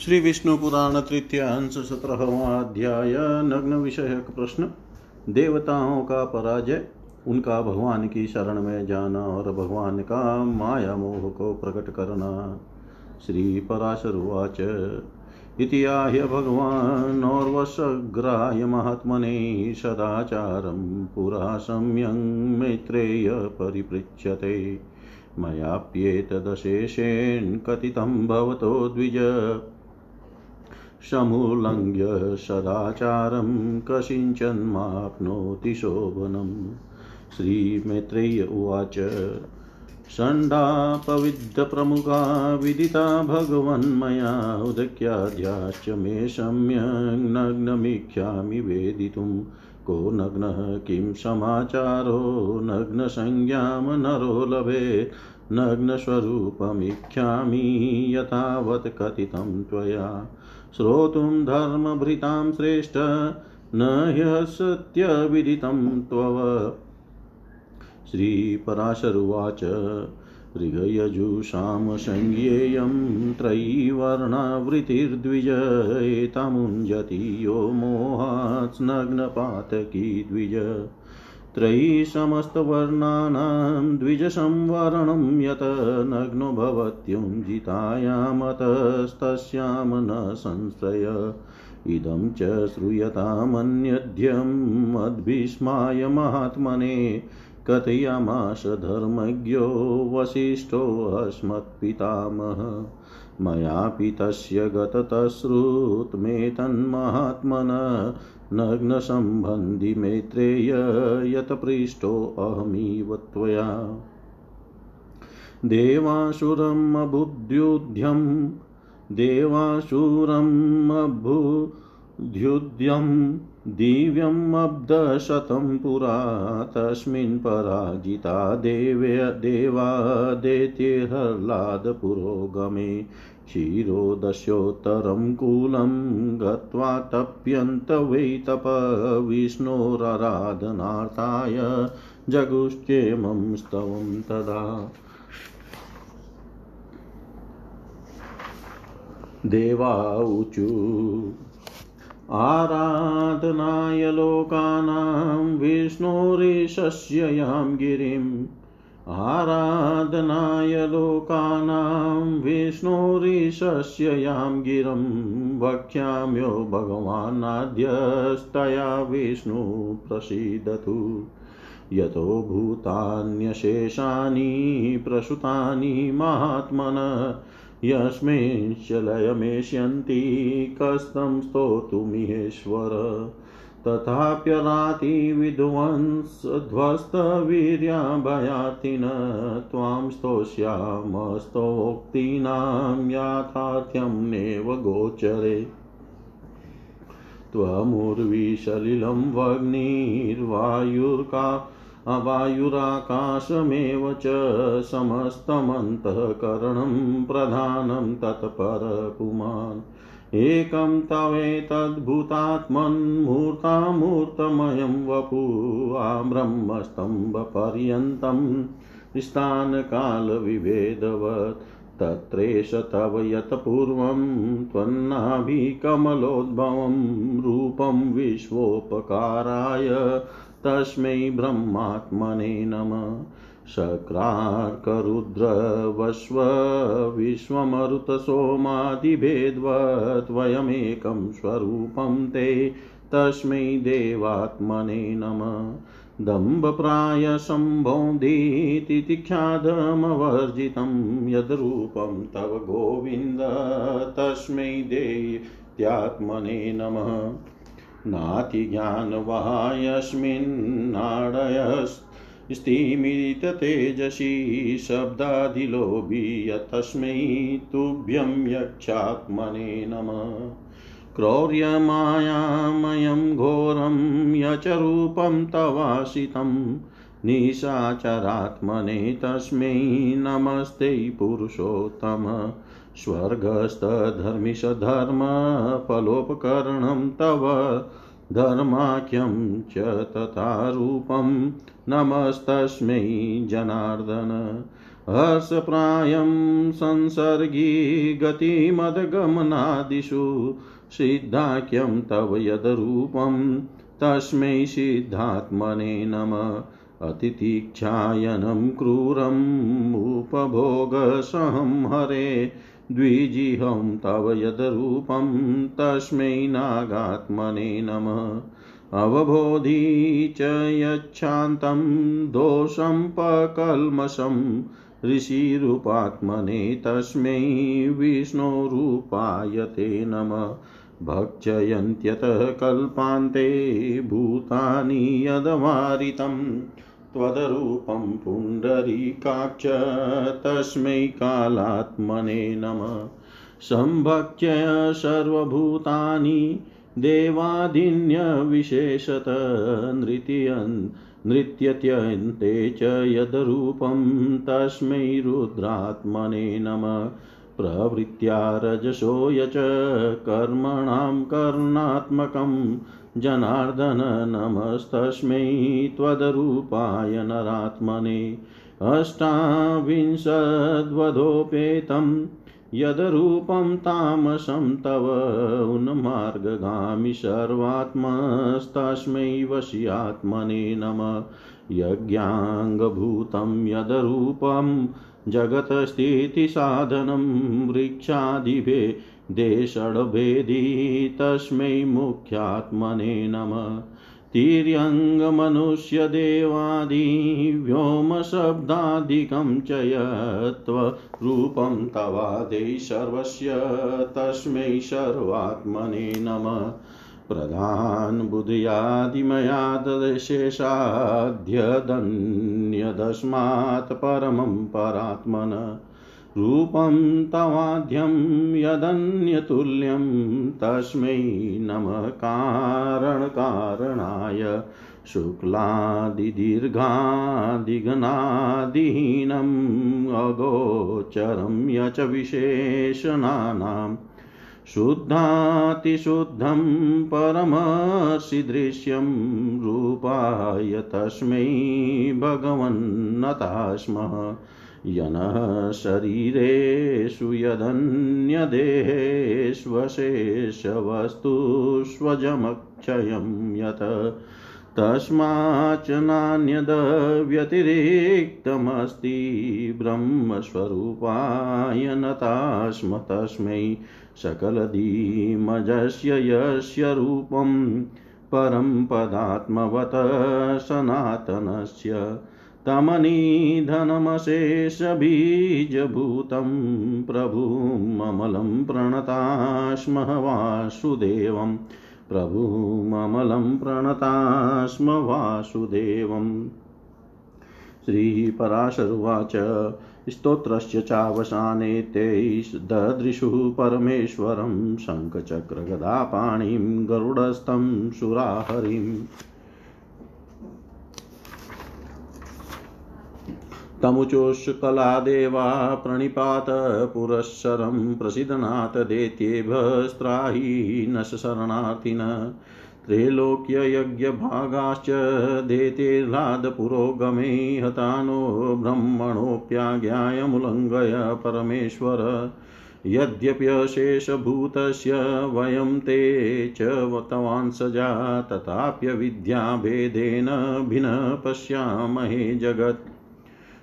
श्री विष्णु पुराण तृतीय अंश सत्रहवा अध्याय नग्न विषयक प्रश्न। देवताओं का पराजय, उनका भगवान की शरण में जाना और भगवान का माया मोह को प्रकट करना। श्री पराशरुवाच इतिहाह्य भगवान् और्वशग्राह्य महात्मने सदाचारं पुरा सम्यङ् मैत्रेय परिपृच्छते। मयाप्येतदशेषेण कथितं भवतो द्विज। समुल्लङ्घ्य सदाचारं कसिञ्चन्माप्नोति शोभनम् श्रीमैत्रेय उवाच षण्डापविद्धप्रमुखा विदिता भगवन्मया उदक्याद्याश्च मे सम्यक् नग्नमीख्यामि वेदितुं। को नग्नः किं समाचारो नग्नसंज्ञां नरो लभे नग्नस्वरूपमीख्यामि यथावत् कथितं त्वया। श्रोतुं धर्मभृतां श्रेष्ठ, न ह्यसत्यविदितं त्वव। श्रीपराशरुवाच ऋगयजुषां संज्ञेयं त्रयीवर्णावृत्तिर्द्विज एतामुञ्जति यो मोहात् स्नग्नपातकी द्विज त्रयी समस्तवर्णानां द्विजसंवरणं यत नग्नो भवत्युञ्जितायामतस्तस्यां न संशय इदं च श्रूयतामन्यध्यम् अद्भिस्माय महात्मने कथयामास धर्मज्ञो वसिष्ठोऽस्मत्पितामह मयापि तस्य गततश्रुतमेतन्महात्मन नग्नसम्बन्धि मैत्रेय यत्पृष्टोऽहमिव त्वया। देवासुरमबुद्ध्युध्यं देवासुरमबुद्ध्युद्यं दिव्यमब्धशतं पुरा, तस्मिन् पराजिता देव्य देवादेत्यहल्लादपुरोगमे क्षीरोदस्योत्तरं कूलं गत्वा तप्यन्त वै तप विष्णोराराधनार्थाय जगुश्चेमं स्तवं तदा। देवाऊचु आराधनाय लोकानां विष्णोरिशस्य यां गिरिम् आराधनाय लोकानां विष्णोरिशस्य यां गिरं। वक्ष्याम्यो भगवानाद्यस्तया विष्णु प्रसीदतु। यतो भूतान्यशेषानि प्रसुतानि महात्मन यस्मिंश्च लयमेष्यन्ति कस्तं स्तोतुमिहेश्वर तथाप्यराति विध्वंसध्वस्तवीर्याभयार्थिन त्वां स्तोष्यामस्तोक्तीनां याथार्थ्यं नैव गोचरे। त्वमुर्विसलिलं वग्निर्वायुर्का वायुराकाशमेव च समस्तमन्तःकरणं प्रधानं तत्परपुमान् एकं तवेतद्भूतात्मन्मूर्तामूर्तमयं वपु आब्रह्मस्तम्भपर्यन्तं स्थानकालविभेदवत्, तत्रेष तव यत् पूर्वं त्वन्नाभिकमलोद्भवं रूपं विश्वोपकाराय। तस्मै ब्रह्मात्मने नमः। शक्रार्करुद्रवस्व विश्वमरुतसोमादिभेद्वत्वयमेकं स्वरूपं ते तस्मै देवात्मने नमः। दम्भप्रायसम्बोधितिख्यातमवर्जितं यद्रूपं तव गोविन्द। तस्मै देत्यात्मने नमः। नातिज्ञानवहायस्मिन्नाडयस्तिमिततेजसी शब्दाधिलोभी यतस्मै तुभ्यं यक्षात्मने नमः। क्रौर्यमायामयं घोरं यचरूपं तवासितं निशाचरात्मने तस्मै नमस्ते पुरुषोत्तम। स्वर्गस्थधर्मिषधर्मफलोपकरणं तव धर्माख्यं च तथा नमस्तस्मै जनार्दन। हर्षप्रायं संसर्गी गतिमदगमनादिषु सिद्धाख्यं तव यद्रूपं तस्मै सिद्धात्मने नमः। अतिथिक्षायनं क्रूरम् उपभोगसहं हरे द्विजिहं तव यद्रूपं तस्मै नागात्मने नमः। अवबोधि च यच्छान्तं दोषं पकल्मषम् ऋषिरूपात्मने तस्मै विष्णोरूपाय ते नमः। भक्षयन्त्यतः कल्पान्ते भूतानि यदवारितं त्वदरूपं पुण्डरीकाक्ष, तस्मै कालात्मने नमः। संभक्ष्य सर्वभूतानि, देवादिन्यविशेषत, नृत्यन् नृत्यत्यन्ते च यद्रूपं, तस्मै रुद्रात्मने नमः। प्रवृत्त्या रजसो यच कर्मणां कर्णात्मकं जनार्दन नमस्तस्मै त्वदरूपाय नरात्मने अष्टाविंशद्वधोपेतं यद्रूपं तामसं तव उन्मार्गगामि सर्वात्मस्तस्मै वश्यात्मने नमः यज्ञाङ्गभूतं यद्रूपं जगतस्थितिसाधनं वृक्षादिभे देशडभेदी तस्मै मुख्यात्मने नमः। तिर्यङ्गमनुष्यदेवादिव्योमशब्दादिकं च यत्त्वरूपं तवादे सर्वस्य तस्मै सर्वात्मने नमः। प्रधान्बुद्ध्यादिमयादशेषाध्यदन्यदस्मात् परमं परात्मन। रूपं तवाद्यं यदन्यतुल्यं तस्मै नमः कारणकारणाय शुक्लादिदीर्घादिघनादिहीनम् अगोचरं यच विशेषणानां शुद्धातिशुद्धं परमसिदृश्यं रूपाय तस्मै भगवन्नता स्मः यनः शरीरेषु यदन्यदेहेष्वशेषवस्तुष्वजमक्षयं यत् तस्माच्च नान्यदव्यतिरिक्तमस्ति ब्रह्मस्वरूपाय नता स्म तस्मै सकलधीमजस्य यस्य रूपं परं पदात्मवत् सनातनस्य तमनिधनमशेषबीजभूतं प्रभुममलं प्रणतास्म वासुदेवं प्रभुममलं प्रणतास्म वासुदेवम् श्रीपराशरुवाच, स्तोत्रस्य चावसाने ते ददृशुः परमेश्वरं शङ्खचक्रगदापाणिं, गरुडस्थं सुराहरिम्। तमुचोष्कलादेवा प्रणिपात पुरःसरं प्रसिद्धनाथ देत्येभस्त्राही नशरणार्थिन त्रैलोक्ययज्ञभागाश्च देतेर्लादपुरोगमे हतानो ब्रह्मणोऽप्याज्ञायमुल्लङ्घय परमेश्वर। यद्यप्यशेषभूतस्य वयं ते च तवांसजा तथाप्यविद्याभेदेन भिन्न पश्यामहे जगत्।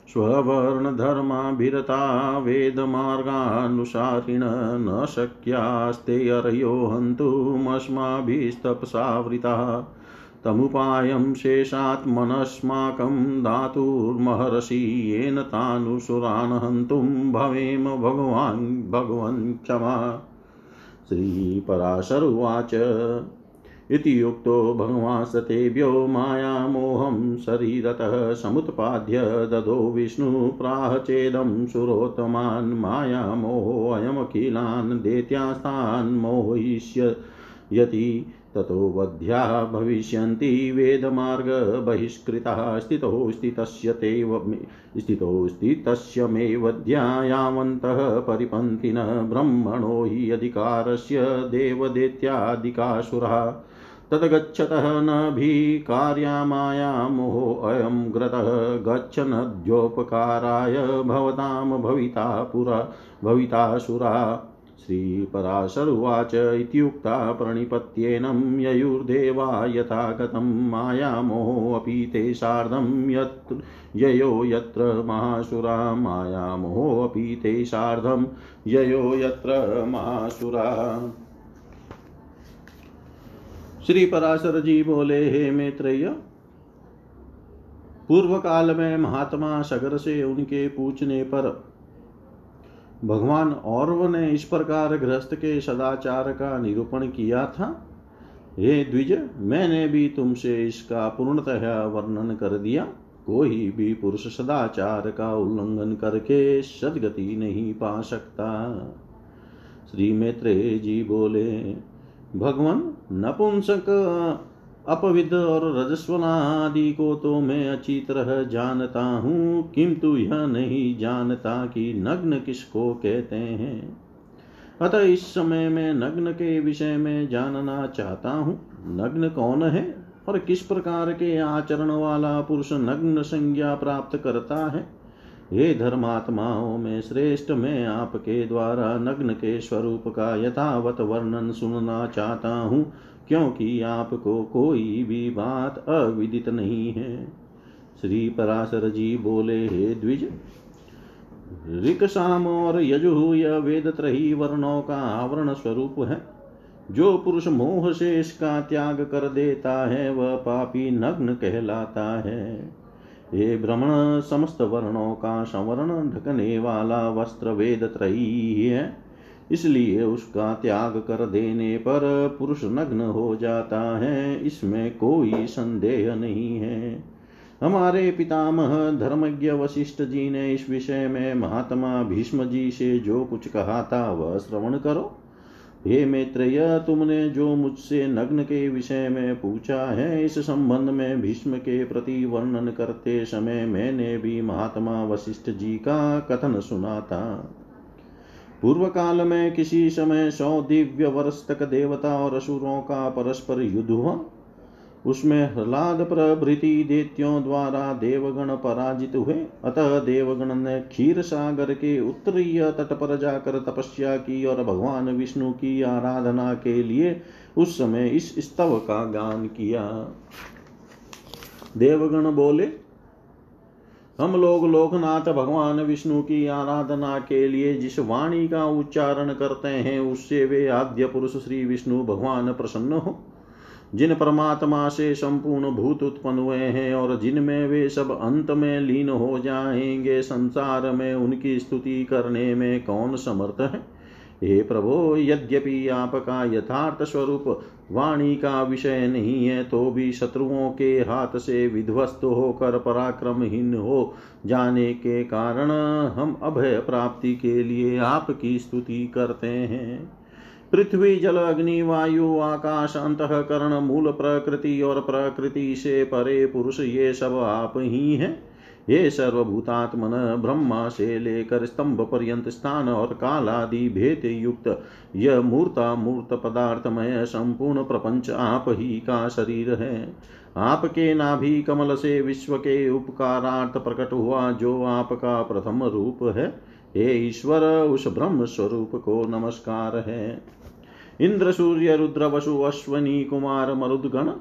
स्ववर्णधर्माभिरता वेदमार्गानुसारिण न शक्यास्ते अर्यो हन्तुमस्माभिस्तपसावृताः तमुपायं शेषात्मनस्माकं धातुर्महर्षि येन तानुसुरान् हन्तुं भवेम भगवान् भगवन् क्षमा। श्रीपराशरुवाच इति युक्तो भगवान् सतेभ्यो मायामोहं शरीरतः समुत्पाद्य ददो विष्णुप्राह सुरोत्तमान् मायामोहोऽयमखिलान् दैत्यास्तान् मोहयिष्यति ततो वध्या भविष्यन्ति वेदमार्गबहिष्कृताः स्थितो स्थितस्य ते स्थितो स्थितस्य मे वध्या परिपन्थिनः ब्रह्मणो हि अधिकारस्य तद्गच्छतः न भी कार्यामायामोऽयं ग्रतः गच्छनद्योपकाराय भवतां भविता पुरा भवितासुरा श्रीपराशरुवाच इत्युक्ता प्रणिपत्येनं ययुर्देवा यथा गतं मायामोऽपि ते सार्धं यत् ययो यत्र महासुरा मायामोऽपि ते सार्धं ययो यत्र महासुरा। श्री पराशर जी बोले, हे मैत्रेय पूर्व काल में महात्मा सगर से उनके पूछने पर भगवान औरव ने इस प्रकार गृहस्थ के सदाचार का निरूपण किया था। हे द्विज, मैंने भी तुमसे इसका पूर्णतः वर्णन कर दिया। कोई भी पुरुष सदाचार का उल्लंघन करके सदगति नहीं पा सकता। श्री मैत्रे जी बोले, भगवान नपुंसक अपविद और रजस्वना आदि को तो मैं अच्छी तरह जानता हूँ, किंतु यह नहीं जानता कि नग्न किसको कहते हैं। अतः इस समय मैं नग्न के विषय में जानना चाहता हूँ। नग्न कौन है और किस प्रकार के आचरण वाला पुरुष नग्न संज्ञा प्राप्त करता है? हे धर्मात्माओं, में श्रेष्ठ, मैं आपके द्वारा नग्न के स्वरूप का यथावत वर्णन सुनना चाहता हूँ, क्योंकि आपको कोई भी बात अविदित नहीं है। श्री पराशर जी बोले, हे द्विज, ऋक साम और यजु यह वेद त्रही वर्णों का आवरण स्वरूप है। जो पुरुष मोह से इसका त्याग कर देता है, वह पापी नग्न कहलाता है। ये भ्रमण समस्त वर्णों का संवरण ढकने वाला वस्त्र वेद त्रयी है। इसलिए उसका त्याग कर देने पर पुरुष नग्न हो जाता है, इसमें कोई संदेह नहीं है। हमारे पितामह, धर्मज्ञ वशिष्ठ जी ने इस विषय में महात्मा भीष्म जी से जो कुछ कहा था, वह श्रवण करो। हे मैत्रेय, तुमने जो मुझसे नग्न के विषय में पूछा है, इस संबंध में भीष्म के प्रति वर्णन करते समय मैंने भी महात्मा वशिष्ठ जी का कथन सुना था। पूर्व काल में किसी समय सौ दिव्य वर्ष तक देवता और असुरों का परस्पर युद्ध हुआ। उसमें ह्लाद प्रभृति देत्यों द्वारा देवगण पराजित हुए। अतः देवगण ने क्षीर सागर के उत्तरीय तट पर जाकर तपस्या की और भगवान विष्णु की आराधना के लिए उस समय इस स्तव का गान किया। देवगण बोले, हम लोग लोकनाथ भगवान विष्णु की आराधना के लिए जिस वाणी का उच्चारण करते हैं, उससे वे आद्य पुरुष श्री विष्णु भगवान प्रसन्न हो। जिन परमात्मा से संपूर्ण भूत उत्पन्न हुए हैं और जिनमें वे सब अंत में लीन हो जाएँगे, संसार में उनकी स्तुति करने में कौन समर्थ है? हे प्रभो, यद्यपि आपका यथार्थ स्वरूप वाणी का विषय नहीं है तो भी शत्रुओं के हाथ से विध्वस्त होकर पराक्रमहीन हो जाने के कारण हम अभय प्राप्ति के लिए आपकी स्तुति करते हैं। पृथ्वी, जल, अग्नि, वायु, आकाश, अंतकरण, मूल प्रकृति और प्रकृति से परे पुरुष, ये सब आप ही हैं। ये सर्वभूतात्मन, ब्रह्मा से लेकर स्तंभ पर्यंत स्थान और काल आदि भेद युक्त, यह मूर्ता मूर्त पदार्थमय, संपूर्ण प्रपंच आप ही का शरीर है। आपके नाभि कमल से विश्व के उपकारार्थ प्रकट हुआ जो आपका प्रथम रूप है। हे ईश्वर, उस ब्रह्म स्वरूप को नमस्कार है। इंद्र, सूर्य, रुद्र, वसु, अश्वनी, कुमार, मरुदगण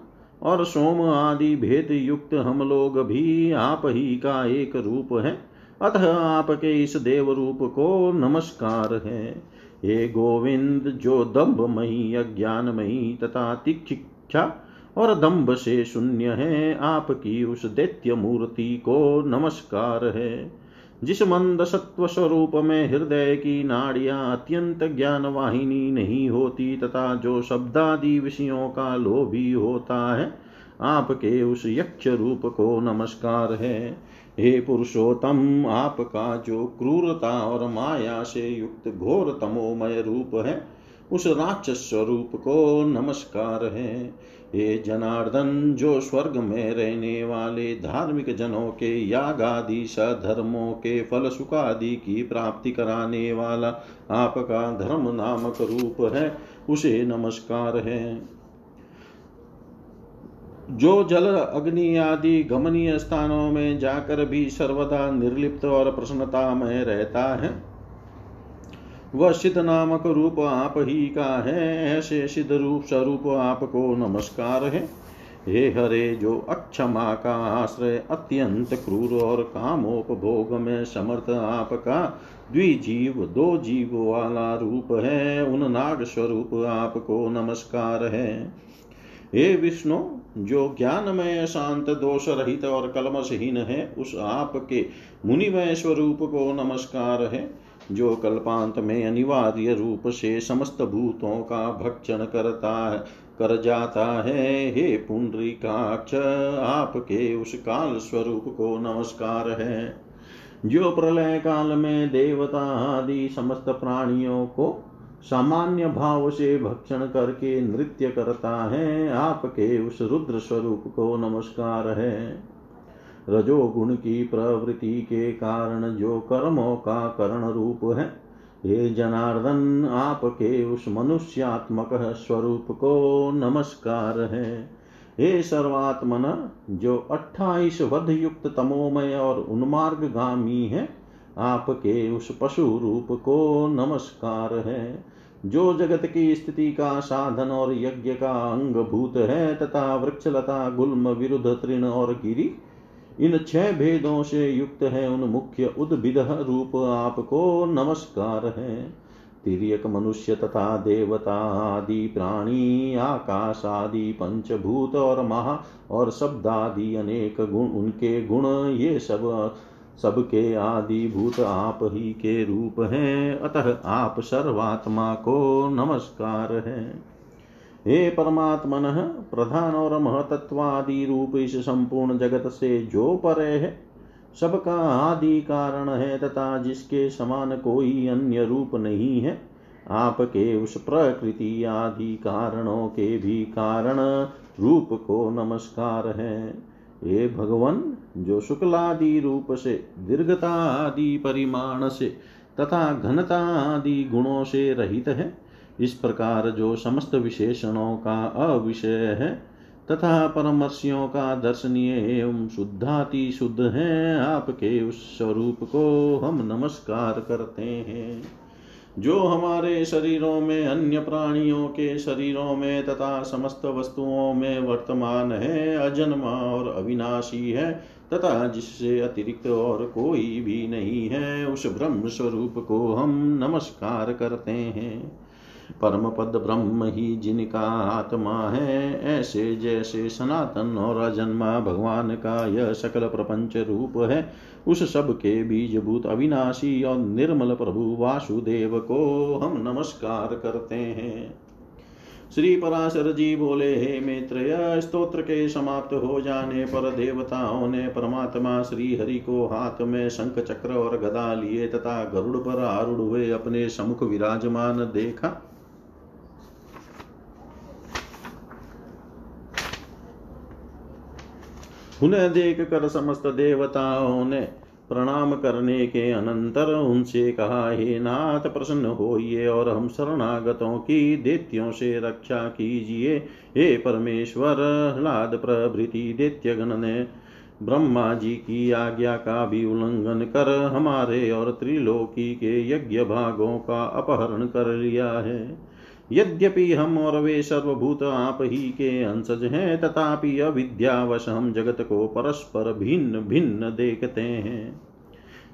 और सोम आदि भेद युक्त हम लोग भी आप ही का एक रूप है। अतः आपके इस देव रूप को नमस्कार है। हे गोविंद, जो दम्भमयी अज्ञानमयी तथा तिक्षा और दम्भ से शून्य है, आपकी उस दैत्य मूर्ति को नमस्कार है। जिस मंद सत्व स्वरूप में हृदय की नाड़ियाँ अत्यंत ज्ञान वाहिनी नहीं होती तथा जो शब्दादि विषयों का लोभी होता है, आपके उस यक्ष रूप को नमस्कार है। हे पुरुषोत्तम, आपका जो क्रूरता और माया से युक्त घोर तमोमय रूप है, उस राक्षस स्वरूप को नमस्कार है। हे जनार्दन, जो स्वर्ग में रहने वाले धार्मिक जनों के याग आदि सधर्मों के फल सुख आदि की प्राप्ति कराने वाला आपका धर्म नामक रूप है, उसे नमस्कार है। जो जल, अग्नि आदि गमनीय स्थानों में जाकर भी सर्वदा निर्लिप्त और प्रसन्नता में रहता है वह सिद्ध नामक रूप आप ही का है ऐसे सिद्ध रूप स्वरूप आपको नमस्कार है। हे हरे, जो अक्षमा का आश्रय अत्यंत क्रूर और कामोपभोग में समर्थ आपका द्विजीव दो जीव वाला रूप है, उन नाग स्वरूप आपको नमस्कार है। हे विष्णु, जो ज्ञानमय, शांत दोष रहित और कलमशहीन है, उस आपके मुनिमय स्वरूप को नमस्कार है। जो कल्पांत में अनिवार्य रूप से समस्त भूतों का भक्षण करता है, कर जाता है। हे पुंडरीकाक्ष, आपके उस काल स्वरूप को नमस्कार है। जो प्रलय काल में देवता आदि समस्त प्राणियों को सामान्य भाव से भक्षण करके नृत्य करता है, आपके उस रुद्र स्वरूप को नमस्कार है। रजोगुण की प्रवृत्ति के कारण जो कर्मों का करण रूप है, हे जनार्दन, आपके उस मनुष्यात्मक स्वरूप को नमस्कार है। हे सर्वात्मन, जो अट्ठाईस वध युक्त तमोमय और उन्मार्ग गामी है, आपके उस पशु रूप को नमस्कार है। जो जगत की स्थिति का साधन और यज्ञ का अंग भूत है, तथा वृक्षलता, गुल्म, विरुद्ध, तृण और गिरी इन छह भेदों से युक्त है उन मुख्य उद्भिद रूप आपको नमस्कार है। तिरक मनुष्य तथा देवता, आदि प्राणी, आकाश आदि, पंचभूत और महा और शब्द आदि अनेक गुण, उनके गुण, ये सब, सबके आदि भूत आप ही के रूप हैं। अतः आप सर्वात्मा को नमस्कार है। हे परमात्मन प्रधान और महतत्वादि रूप इस संपूर्ण जगत से जो परे है, सबका आदि कारण है तथा जिसके समान कोई अन्य रूप नहीं है, आपके उस प्रकृति आदि कारणों के भी कारण रूप को नमस्कार है। हे भगवान, जो शुक्लादि रूप से दीर्घता आदि परिमाण से तथा घनता आदि गुणों से रहित है इस प्रकार जो समस्त विशेषणों का अविषय है, तथा परमर्शियों का दर्शनीय एवं शुद्धाति शुद्ध है, आपके उस स्वरूप को हम नमस्कार करते हैं। जो हमारे शरीरों में, अन्य प्राणियों के शरीरों में तथा समस्त वस्तुओं में वर्तमान है, अजन्मा और अविनाशी है, तथा जिससे अतिरिक्त और कोई भी नहीं है, उस ब्रह्म स्वरूप को हम नमस्कार करते हैं। परम पद ब्रह्म ही जिनका आत्मा है, ऐसे जैसे सनातन और अजन्मा भगवान का यह सकल प्रपंच रूप है। उस सब के बीजभूत अविनाशी और निर्मल प्रभु वासुदेव को हम नमस्कार करते हैं। श्री पराशर जी बोले, हे मित्र स्तोत्र के समाप्त हो जाने पर देवताओं ने परमात्मा श्री हरि को हाथ में शंख, चक्र और गदा लिए तथा गरुड़ पर आरूढ़ हुए अपने समुख विराजमान देखा। उन्हें देख कर समस्त देवताओं ने प्रणाम करने के अनंतर उनसे कहा, हे नाथ, प्रसन्न होइए और हम शरणागतों की, देत्यों से रक्षा कीजिए। हे परमेश्वर ह्लाद प्रभृति दैत्यगण ने ब्रह्मा जी की आज्ञा का भी उल्लंघन कर हमारे और त्रिलोकी के यज्ञ भागों का अपहरण कर लिया है। यद्यपि हम और वे सर्वभूत आप ही के अंशज हैं, तथापि अविद्यावश हम जगत को परस्पर भिन्न भिन्न देखते हैं।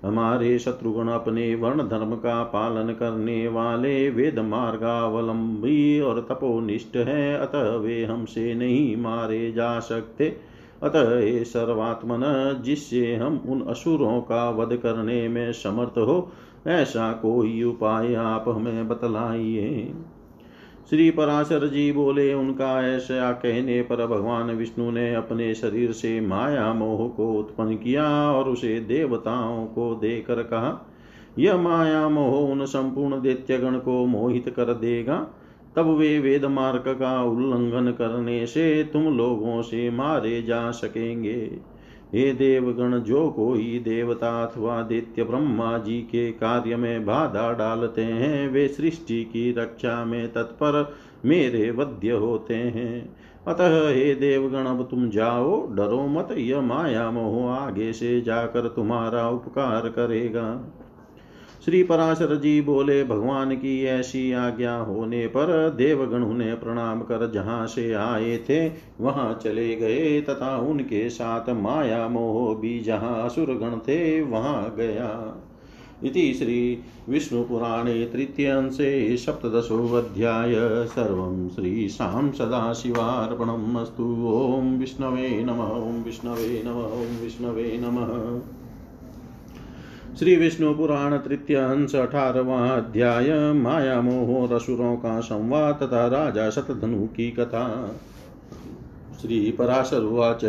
हमारे शत्रुगण अपने वर्ण धर्म का पालन करने वाले वेद मार्गावलंबी और तपोनिष्ठ हैं, अतः वे हमसे नहीं मारे जा सकते। अतः ये सर्वात्मन, जिससे हम उन असुरों का वध करने में समर्थ हो, ऐसा कोई उपाय आप हमें बतलाइए। श्री पराशर जी बोले, उनका ऐसा कहने पर भगवान विष्णु ने अपने शरीर से माया मोह को उत्पन्न किया और उसे देवताओं को देकर कहा, यह माया मोह उन संपूर्ण दैत्यगण को मोहित कर देगा। तब वे वेद मार्ग का उल्लंघन करने से तुम लोगों से मारे जा सकेंगे। हे देवगण, जो कोई देवता अथवा दैत्य ब्रह्मा जी के कार्य में बाधा डालते हैं, वे सृष्टि की रक्षा में तत्पर मेरे वध्य होते हैं। अतः हे देवगण, अब तुम जाओ, डरो मत, यह माया मोह आगे से जाकर तुम्हारा उपकार करेगा। श्री पराशर जी बोले, भगवान की ऐसी आज्ञा होने पर देवगण उन्हें प्रणाम कर जहाँ से आए थे, वहाँ चले गए तथा उनके साथ माया मोह भी जहाँ असुरगण थे, वहाँ गया। इति श्री विष्णुपुराणे तृतीयांशे सप्तदशोऽध्याय सर्वं श्रीशां सदाशिवार्पणम् अस्तु ॐ विष्णवे नमः ॐ विष्णवे नमः ॐ विष्णवे नमः। श्री विष्णु पुराण तृतीय अंश अठारवा अध्याय माया मोह रसुरों का संवाद तथा राजा शतधनु की कथा श्री पराशर उवाच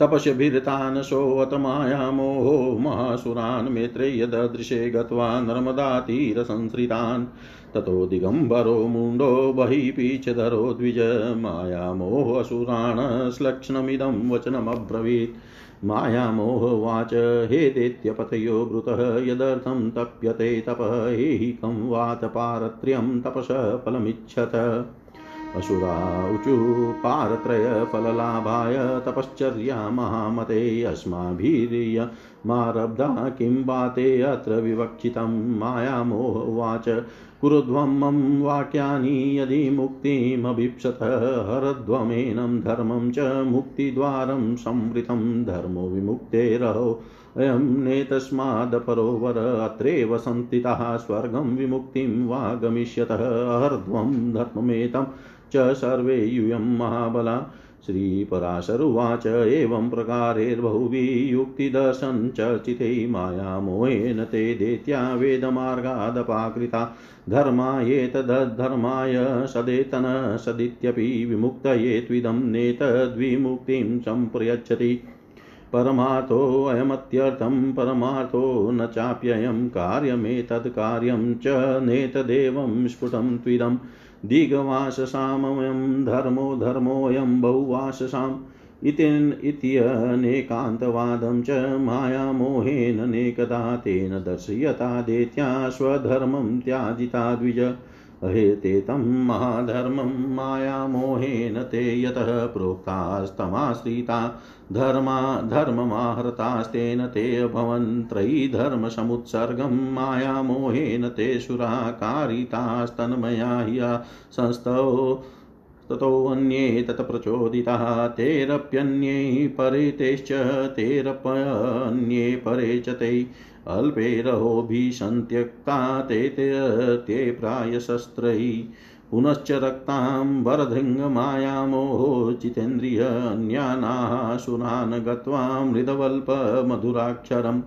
तपस्यभिरतान् सोऽत मायामोहो महासुरान् मेत्रेयदृशे गत्वा नर्मदातीरसंसृतान्। ततो दिगम्बरो मुण्डो बहिः पीचधरो द्विज। मायामोहसुरान् श्लक्ष्णमिदं वचनमब्रवीत्। मायामोहवाच हे दैत्यपतयो भृतः यदर्थं तप्यते तपः तपस वातपारत्र्यं तपसः फलमिच्छत। पारत्रय फललाभाय तपश्चर्या महामते अस्माभिर्यमारब्धा किं वाते अत्र विवक्षितं? मायामोहवाच कुरुध्वं मम वाक्यानि यदि मुक्तिमभीप्सत, हरध्वमेनं धर्मं च मुक्तिद्वारं संवृतं। धर्मो विमुक्तेरहो अयं नेतस्मादपरो वर, अत्रैव संस्थितः। स्वर्गं विमुक्तिं वा गमिष्यतः। हर्ध्वं धर्ममेतं च सर्वे यूयं महाबला। श्रीपराशरुवाच एवं प्रकारेर्बहुवियुक्तिदर्शनचर्चिते मायामोहेन ते दैत्या वेदमार्गादपाकृता। धर्मायेतद्धर्माय सदेतन सदित्यपि विमुक्तये त्विदं नेतद्विमुक्तिं सम्प्रयच्छति। परमार्थोऽयमत्यर्थं परमार्थो न चाप्ययं कार्यमेतत् कार्यं च नेतदेवं स्फुटं त्विदम्। दिग्वाससामयं धर्मो धर्मोऽयं बहुवाससाम् इत्यनेकान्तवादं च मायामोहेन तेन दर्शयता देत्या स्वधर्मं त्याजिता द्विज। अहेते तं महाधर्मं मायामोहेन ते यतः प्रोक्तास्तमाश्रिता धर्मा धर्ममाहृतास्तेन ते अभवन् त्रयीधर्मसमुत्सर्गं मायामोहेन ते सुराकारितास्तन्मया ह्य संस्थौ ततोऽन्ये तत्प्रचोदिताः तेरप्यन्ये परे तेश्च तेरप्यन्ये परे च ते अल्पेरहोभिसन्त्यक्ता ते ते प्रायशस्त्रैः पुनश्च रक्तां वरधृङ्गमायामोहो जितेन्द्रियन्यानाः सुरान् गत्वा मृदवल्पमधुराक्षरम्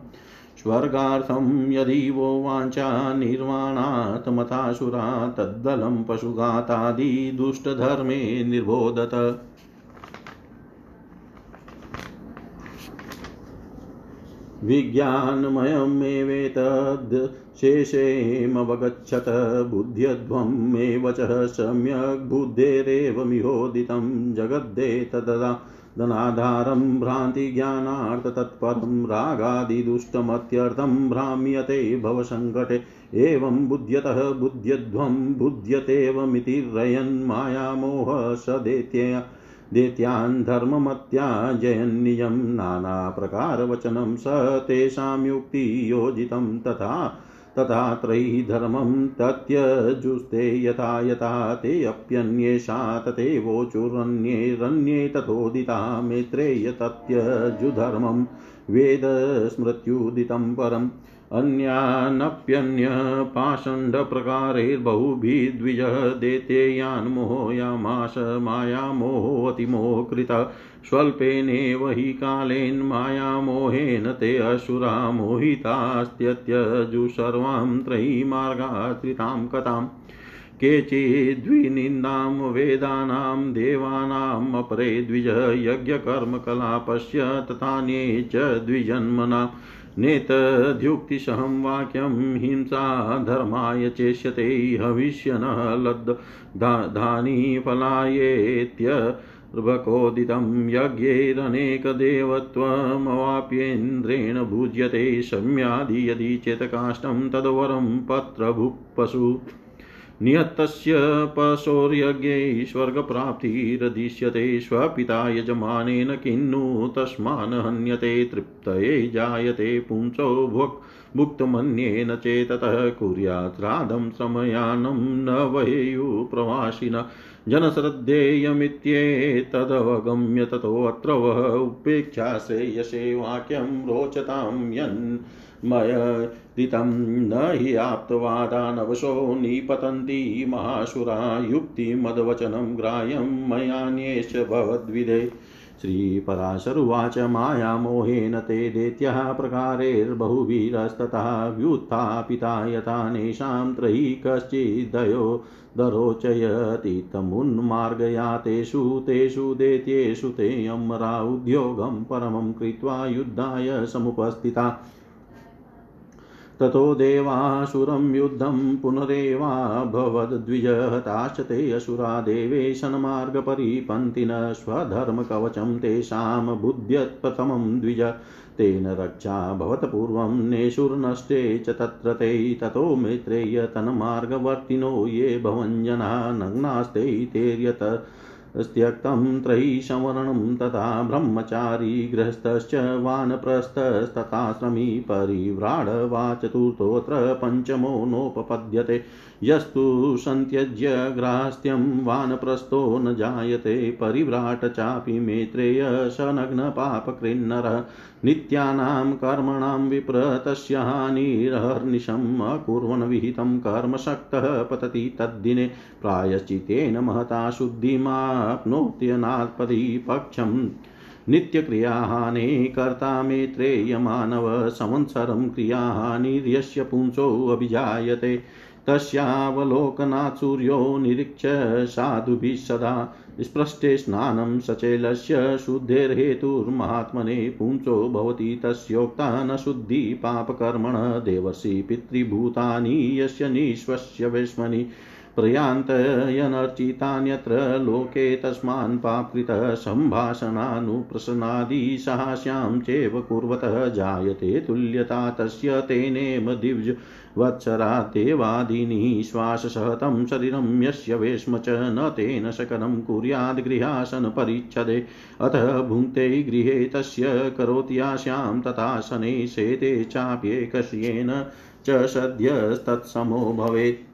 स्वर्गार्थं यदि वो वाञ्छा निर्वाणात् मतासुरा तद्दलं पशुघातादिदुष्टधर्मे निर्बोधत। विज्ञानमयमेवेतद् शेषेमवगच्छत बुद्ध्यध्वमेव च सम्यग् बुद्धेरेवमिहोदितं जगद्देतदा धनाधारं भ्रान्तिज्ञानार्थतत्परं रागादिदुष्टमत्यर्थं भ्राम्यते भवसङ्कटे एवं बुध्यतः बुध्यध्वं बुध्यतेवमिति रयन्मायामोह सदेत्यया दैत्यान् धर्ममत्याजयन्नियं नानाप्रकारवचनं स तेषां युक्तियोजितं तथा तथा त्रयी धर्मं तत्यजुस्ते यथा यथा ते अप्यन्येषा तथैवोचुरन्ये तथोदिता मेत्रेय तत्यजुधर्मं वेद स्मृत्युदितं परम्। अन्यानप्यन्यपाषण्डप्रकारैर्बहुभिद्विजः देतेयान् मोहयामाश मायामोहोऽतिमोहकृतः स्वल्पेनेव हि कालेन मायामोहेन ते असुरा मोहितास्त्यत्यजु सर्वां त्रयीमार्गाश्रितां कथाम् केचिद्विनिन्दां वेदानां देवानाम् अपरे द्विज यज्ञकर्मकलापस्य तथान्ये च द्विजन्मनाम् नेतद्युक्तिसहं वाक्यं हिंसा धर्माय चेष्यते हविष्यनः लद् धानी फलायेत्यर्भकोदितं यज्ञैरनेकदेवत्वमवाप्येन्द्रेण भुज्यते शम्यादि यदि चेतकाष्ठं तद्वरं पत्रभुक् पशु नियतस्य पशोर्यज्ञै स्वर्गप्राप्तिरदिश्यते स्वपिता यजमानेन किन्नु तस्मान् हन्यते तृप्तये जायते पुंसो भुक् भुक्तमन्येन चेततः कुर्यात् राधं श्रमयानं न वहेयुप्रवासिन जनश्रद्धेयमित्येतदवगम्य ततोऽत्र वः उपेक्षाश्रेयसे वाक्यं रोचतां यन् मयदितं न हि आप्तवादानवशो निपतन्ति महासुरा युक्तिमद्वचनं ग्राह्यं मयान्येष भवद्विधे। श्रीपराशरुवाच मायामोहेन ते दैत्यः प्रकारेर्बहुभिरस्ततः व्युत्थापिता यथा नेषां त्रयी कश्चिदयो दरोचयति तमुन्मार्गया तेषु तेषु दैत्येषु ते अमरा उद्योगं परमं कृत्वा युद्धाय समुपस्थिता। ततो देवासुरं युद्धं पुनरेवाभवद्विजहताश्च ते असुरा देवेशन्मार्गपरिपन्थिन स्वधर्मकवचं तेषां बुध्यत् प्रथमं द्विज, तेन रक्षा भवतपूर्वं नेषुर्नष्टे च तत्र ते ततो मित्रेयतन्मार्गवर्तिनो ये भवञ्जना नग्नास्ते तेर्यत त्यक्तं त्रयीसंवरणं तथा ब्रह्मचारी गृहस्थश्च वानप्रस्थस्तथाश्रमी परिव्राडवा चतुर्थोऽत्र पञ्चमो नोपपद्यते। यस्तु सन्त्यज्य ग्रास्त्यं वानप्रस्थो न जायते, परिव्राट चापि मेत्रेय सनग्नपापकृन्नरः नित्यानां कर्मणां विप्र, तस्य हानिरहर्निशम् अकुर्वन् विहितं कर्मशक्तः पतति तद्दिने। प्रायश्चितेन महता शुद्धिमाप्नोत्यनात्परिपक्षम् नित्यक्रियाहाने कर्ता मेत्रेयमानव संवत्सरं क्रियाहानिर्यस्य पुंसोऽभिजायते तस्यावलोकनात् सूर्यो निरीक्ष्य साधुभिः सदा स्पृष्टे स्नानं सचेलस्य शुद्धेर्हेतुर्महात्मने पुंसो भवति तस्योक्ता न शुद्धि पापकर्मण देवसि पितृभूतानि यस्य निश्वस्य प्रयान्तयनर्चितान्यत्र लोके तस्मान् पापकृतः सम्भाषणानुप्रसन्नादिसाहास्यां चैव कुर्वतः जायते तुल्यता तस्य तेनेम दिव्य वत्सरा देवादीनि श्वाससहतं शरीरं यस्य वेश्म च न तेन शकलं कुर्याद् गृहासनपरिच्छदे। अतः भुङ्क्ते गृहे तस्य करोत्यास्यां तथा शनै शेते चाप्येकस्येन च सद्यस्तत्समो भवेत्।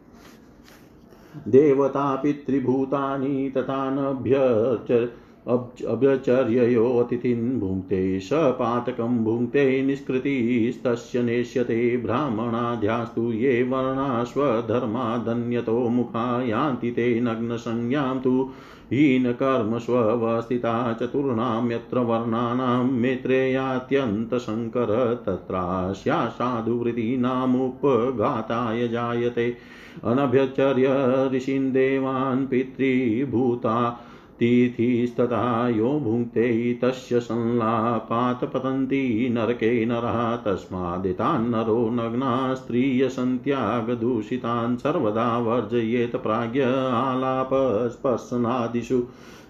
देवता पितृभूतानि तथा नभ्यच अभ्यचर्ययो अतिथिन् भुङ्क्ते स पातकं भुङ्क्ते निष्कृतिस्तस्य नेष्यते ब्राह्मणाध्यास्तु ये वर्णा स्वधर्मादन्यतो मुखा यान्ति ते नग्नसंज्ञां तु हीनकर्मस्वस्थिता चतुर्णां यत्र वर्णानां मेत्रेयात्यन्तशङ्कर तत्रास्या साधुवृत्तीनामुपघाताय जायते। अनभ्यचर्य ऋषीन् देवान् पितृभूता तिथिस्तथा यो भुङ्क्ते तस्य संलापात् पतन्ति नरके नरः तस्मादितान्नरो नग्ना स्त्रियसन्त्यागदूषितान् सर्वदा वर्जयेत प्राज्ञ आलापस्पर्शनादिषु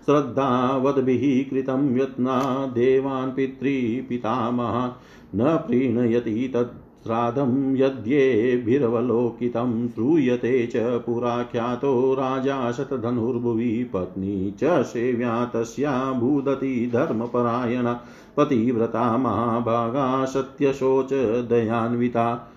श्रद्धावद्भिः कृतं यत्ना देवान् पितृपितामहान् न प्रीणयति तत् श्राद्धं यद्येभिरवलोकितं श्रूयते च पुराख्यातो राजा शतधनुर्भुवि, पत्नी च सेव्या तस्या भूदति धर्मपरायणा, पतिव्रता महाभागा सत्यशोचदयान्विता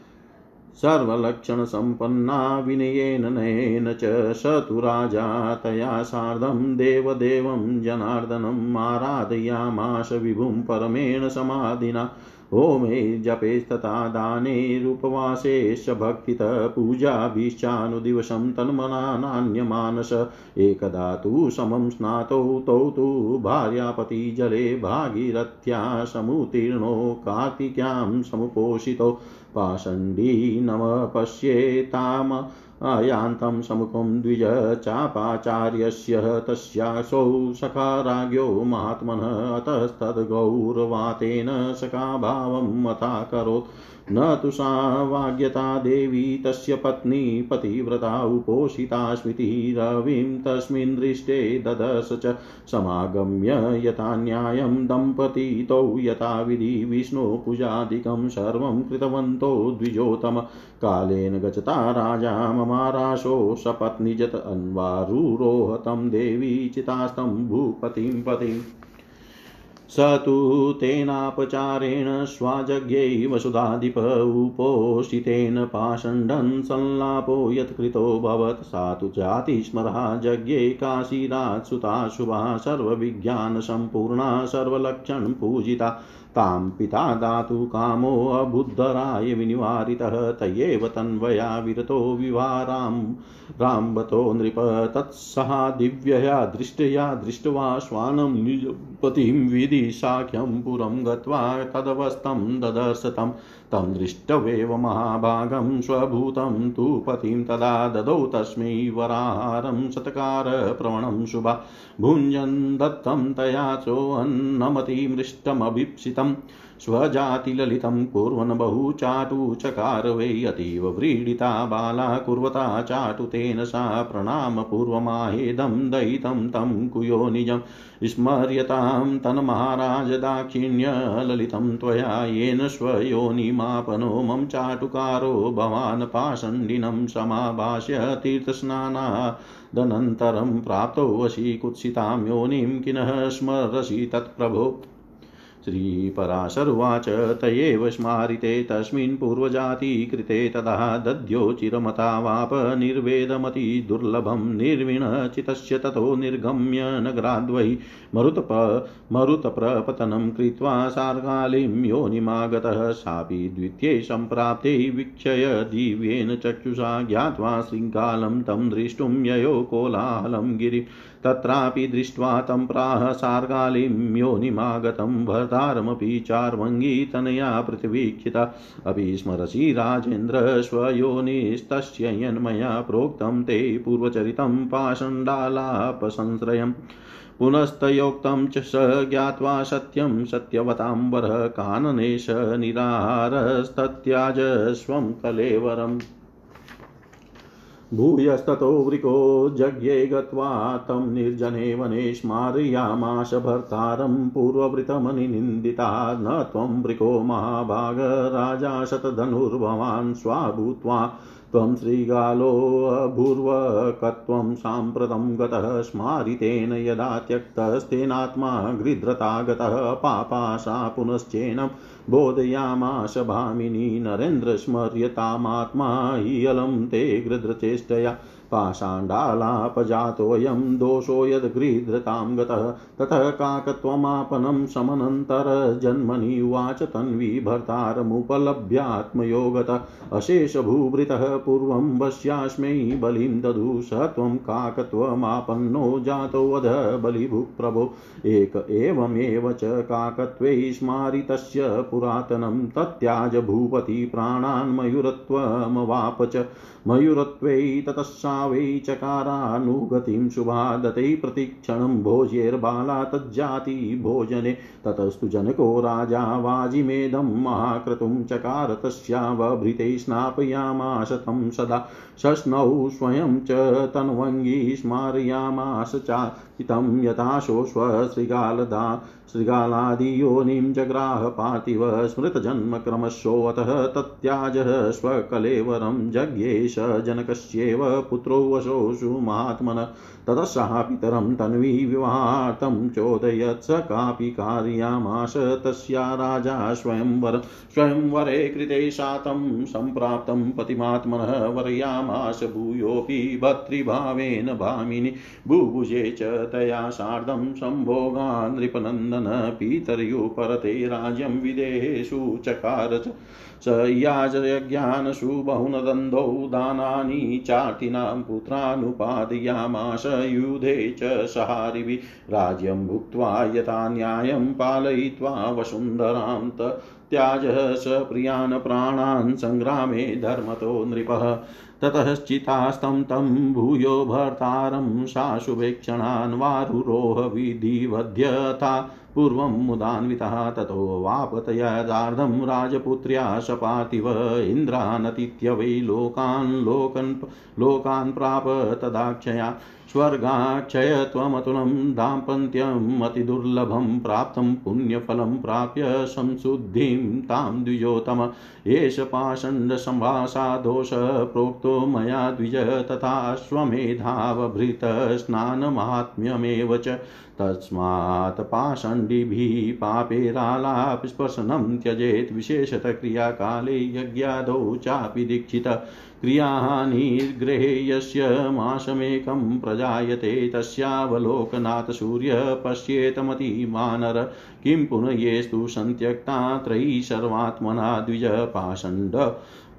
सर्वलक्षणसम्पन्ना विनयेन नयेन च स तु राजा, तया सार्धं देवदेवं जनार्दनम् आराधयामाश विभुं परमेण समाधिना। होमे जपेस्तथा दानैरुपवासेश्च भक्तितः पूजाभिश्चानुदिवसं तन्मना नान्यमानस एकदा तु समं स्नातौ तौ तु भार्यापतिजले भागीरथ्या समुतीर्णो कार्तिक्यां समुपोषितौ। पाषण्डी नम पश्येताम। यान्तं समुखं द्विज चापाचार्यस्य तस्यासौ सखाराज्ञो महात्मनः अतस्तद्गौरवातेन सखाभावं मथाकरोत्। न तु सा वाग्यता देवी तस्य पत्नी पतिव्रता उपोषिता स्मृतिः रविं तस्मिन् दृष्टे ददश च समागम्य यथा न्यायं दम्पतितौ यथाविधि विष्णुपूजादिकं सर्वं कृतवन्तो द्विजोतम। कालेन गचता राजा ममाराशो सपत्निजत अन्वारुरोहतं देवी चितास्तं भूपतिं पतिम्। स तु तेनापचारेण स्वाजज्ञै वसुधाधिप उपोषितेन पाषण्डन् संलापो यत्कृतोऽभवत् सा तु जातिस्मरः जज्ञे काशीरात्सुता शुभा सर्वविज्ञानसम्पूर्णा सर्वलक्षणपूजिता तां पिता दातु कामोऽबुद्धराय विनिवारितः, तयेव तन्वया विरतो विवारां राम्बतो नृप तत्सहा दिव्यया दृष्ट्या दृष्ट्वा श्वानं निजपतिं विधि साख्यं पुरं गत्वा तदवस्तं ददर्शतं। तं दृष्टवेव महाभागं स्वभूतं तु पतिं तदा ददौ तस्मै वराहारं सत्कार शुभा। भुञ्जन् दत्तं तया चोन्नमतिमृष्टमभीप्सितम् स्वजातिललितं कुर्वन् बहु चाटु चकार वै अतीव व्रीडिता बाला कुर्वता चाटु तेन सा प्रणामपूर्वमाहेदं दयितं तं कुयो निजं स्मर्यतां तन्महाराज दाक्षिण्यललितं त्वया येन स्वयोनिमापनो मम चाटुकारो भवान् पाषण्डिनं समाभाष्य तीर्थस्नानादनन्तरं प्राप्तो वशी कुत्सितां योनिं किनः स्मरसि तत्प्रभो श्रीपराशरुवाच तयेव स्मारिते तस्मिन् पूर्वजातिकृते तदा दद्यो चिरमतावाप निर्वेदमति दुर्लभं निर्विणचितस्य ततो निर्गम्य नगराद्वै मरुतप मरुतप्रपतनं कृत्वा सार्कालिं योनिमागतः सापि द्वितीये सम्प्राप्ते वीक्षय दिव्येन चक्षुषा ज्ञात्वा शृङ्गालं तं द्रष्टुं ययो कोलाहलं गिरि तत्रापि दृष्ट्वा तं प्राह सार्गालिं योनिमागतं भर्तारमपि चार्वङ्गी तनया पृथिवीक्षिता। अपि स्मरसि राजेन्द्र स्वयोनिस्तस्य यन्मया प्रोक्तं ते पूर्वचरितं पाषण्डालापसंश्रयम्। पुनस्तयोक्तं च स ज्ञात्वा सत्यं सत्यवताम्बरः काननेश निराहारस्तत्याज स्वं कलेवरम्। भूयस्ततो वृको यज्ञे गत्वा तं निर्जने वने स्मारयामाश भर्तारं पूर्ववृतमनिनिन्दिता न त्वं वृको महाभाग राजा शतधनुर्भवान् स्वाभूत्वा त्वं श्रीगालोऽभूर्वकत्वं साम्प्रतं गतः स्मारितेन यदा त्यक्तस्तेनात्मा गृध्रता गतः पापाशा पुनश्चेनं बोधयामाश भामिनी नरेन्द्र स्मर्यतामात्मा हि ते गृध्रचेष्टया पाषाण्डालापजातोऽयं दोषो यद्गृध्रतां गतः, ततः काकत्वमापनं समनन्तरजन्मनि उवाच तन्वी भर्तारमुपलभ्यात्मयो गतः अशेषभूभृतः पूर्वं वश्यास्मै बलिं दधु स त्वं काकत्वमापन्नो जातोऽध बलिभुप्रभो। एक एवमेव च काकत्वै स्मारितस्य पुरातनं तत्याज भूपति प्राणान् च। मयूरत्वै ततः वै चकारानुगतिं शुभादते प्रतिक्षणं भोज्यैर्बाला तज्जाति भोजने। ततस्तु जनको राजा वाजिमेदं महाक्रतुं चकार तस्यावभृते स्नापयामास तं सदा। शश्नौ स्वयं च तन्वङ्गी स्मारयामास चाचितं यथाशोष्वशृगालदा शृगालादियोनिं जग्राह पार्थिव स्मृतजन्मक्रमशोऽतः तत्याजः स्वकलेवरं जज्ञेश जनकस्येव पुत्रो वशोषु महात्मन ततः तन्वी विवाहार्थं चोदयत्। स कापि कार्यामाश, तस्या राजा स्वयंवर, स्वयंवरे कृते शातं सम्प्राप्तं पतिमात्मनः वर्यामाश भूयोऽपि भर्तृभावेन भामिनि। बुभुजे च तया सार्धं सम्भोगा नृपनन्दन, पीतर्युपरते राज्यं विदेहेषु चकार च स याजयज्ञानसु बहुनदन्धौ दानानि चार्तिनां पुत्रानुपादयामास युधे च सहारिभिः। राज्यं भुक्त्वा यथा न्यायं पालयित्वा वसुन्धरां त्याज स प्रियान् प्राणान् सङ्ग्रामे धर्मतो नृपः। ततश्चितास्तं तं भूयो भर्तारं शाशुभेक्षणान् वारुरोह विधिवध्यथा पूर्वं मुदान्वितः ततो वापतयदार्धं राजपुत्र्या सपातिव इन्द्रानतीत्य वै लोकान् लोकन् लोकान् प्राप तदाक्षया स्वर्गाक्षयत्वमतुलं दाम्पत्यम् अतिदुर्लभं प्राप्तं पुण्यफलं प्राप्य संशुद्धिं तां द्विजोतम। एष पाषण्डसम्भाषादोष प्रोक्तो मया द्विज तथाश्वमेधावभृतस्नानमाहात्म्यमेव च। तस्मात् पाषण्डिभिः पापेरालापस्पर्शनं त्यजेत् विशेषतः क्रियाकाले यज्ञादौ चापि दीक्षित। क्रियाहानिर्गृहे यस्य मासमेकं प्रजायते तस्यावलोकनात् सूर्य पश्येतमतिमानर किं पुनः येस्तु सन्त्यक्ता त्रयी सर्वात्मना द्विज पाषण्ड।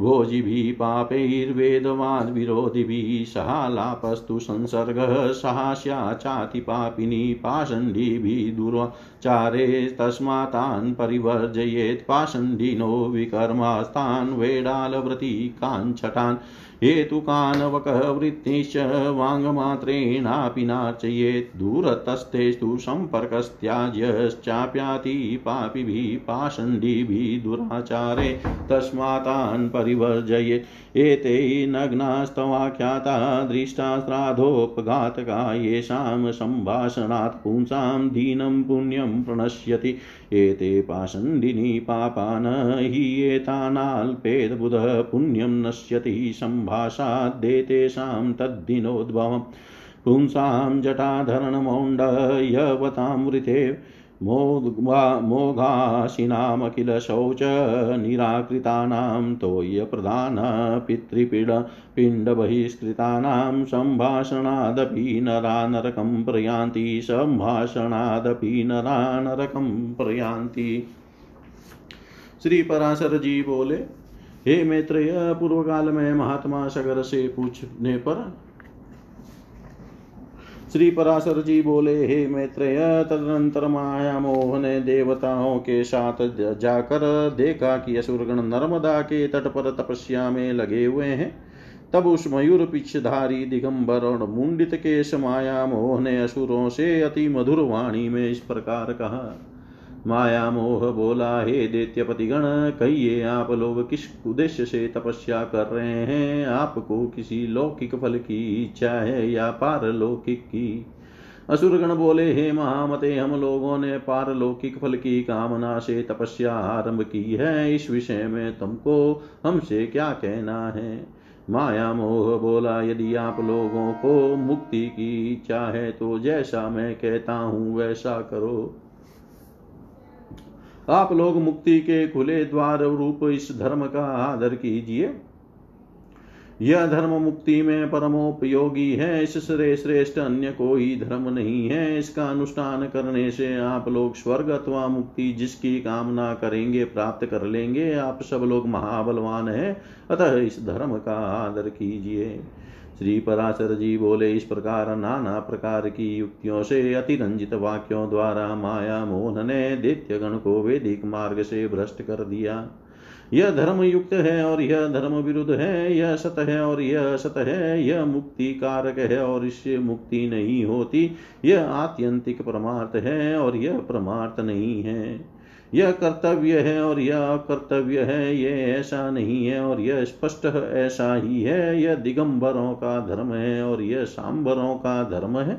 भोजिभिः पापैर्वेदवाद्विरोधिभिः सहालापस्तु संसर्गः सहास्या चातिपापिनी पाषण्डिभिः दुराचारे तस्मातान् परिवर्जयेत् पाषण्डिनो विकर्मास्तान् वेडालव्रतीकान् छटान् हेतुकानवकवृत्तिश्च वाङ्मात्रेणापि नार्चयेत् दूरतस्थेस्तु सम्पर्कस्त्याज्यश्चाप्याति पापिभिः पाषण्डिभिः दुराचारे तस्मातान् परिवर्जयेत्। एते नग्नास्तवाख्याता दृष्टास्त्राधोपघातका येषां सम्भाषणात् पुंसां दीनं पुण्यं प्रणश्यति। एते पाषण्डिनी पापान हि एतानाल्पेदबुधः पुण्यं नश्यति। सम्भाषाद्देतेषां तद्दिनोद्भवम् पुंसां जटाधरणमौण्डयवतामृते मोघाशिनामखिल शौच निराकृतानां तोयप्रधान पितृपीड पिण्डबहिष्कृतानां सम्भाषणादपि नरा नरकं प्रयान्ति, सम्भाषणादपि नरा नरकं प्रयान्ति। श्री पराशर जी बोले हे मैत्रेय पूर्व काल में महात्मा सगर से पूछने पर श्री पराशर जी बोले, हे मैत्रेय, तदनंतर माया मोह ने देवताओं के साथ जाकर देखा कि असुरगण नर्मदा के तट पर तपस्या में लगे हुए हैं। तब उस मयूर पिछधारी दिगंबर और मुंडित केश माया मोह ने असुरों से अति मधुर वाणी में इस प्रकार कहा माया मोह बोला, हे दैत्यपतिगण, कहिए आप लोग किस उद्देश्य से तपस्या कर रहे हैं? आपको किसी लौकिक फल की इच्छा है या पारलौकिक की? असुरगण बोले, हे महामते, हम लोगों ने पारलौकिक फल की कामना से तपस्या आरंभ की है। इस विषय में तुमको, हमसे क्या कहना है? माया मोह बोला, यदि आप लोगों को मुक्ति की इच्छा है तो जैसा मैं कहता हूँ, वैसा करो। आप लोग मुक्ति के खुले द्वार रूप इस धर्म का आदर कीजिए। यह धर्म मुक्ति में परमोपयोगी है इससे श्रेष्ठ अन्य कोई धर्म नहीं है। इसका अनुष्ठान करने से आप लोग स्वर्ग अथवा मुक्ति जिसकी कामना करेंगे, प्राप्त कर लेंगे। आप सब लोग महाबलवान हैं, अतः इस धर्म का आदर कीजिए। श्री पराशर जी बोले इस प्रकार नाना प्रकार की युक्तियों से अतिरंजित वाक्यों द्वारा माया मोहन ने दैत्य गण को वैदिक मार्ग से भ्रष्ट कर दिया। यह धर्म युक्त है और यह धर्म विरुद्ध है, यह सत है और यह सत है, यह मुक्ति कारक है और इससे मुक्ति नहीं होती। यह आत्यंतिक परमार्थ है और यह परमार्थ नहीं है। यह कर्तव्य है और यह अकर्तव्य है यह ऐसा नहीं है और यह स्पष्ट ऐसा ही है। यह दिगंबरों का धर्म है और यह सांबरों का धर्म है।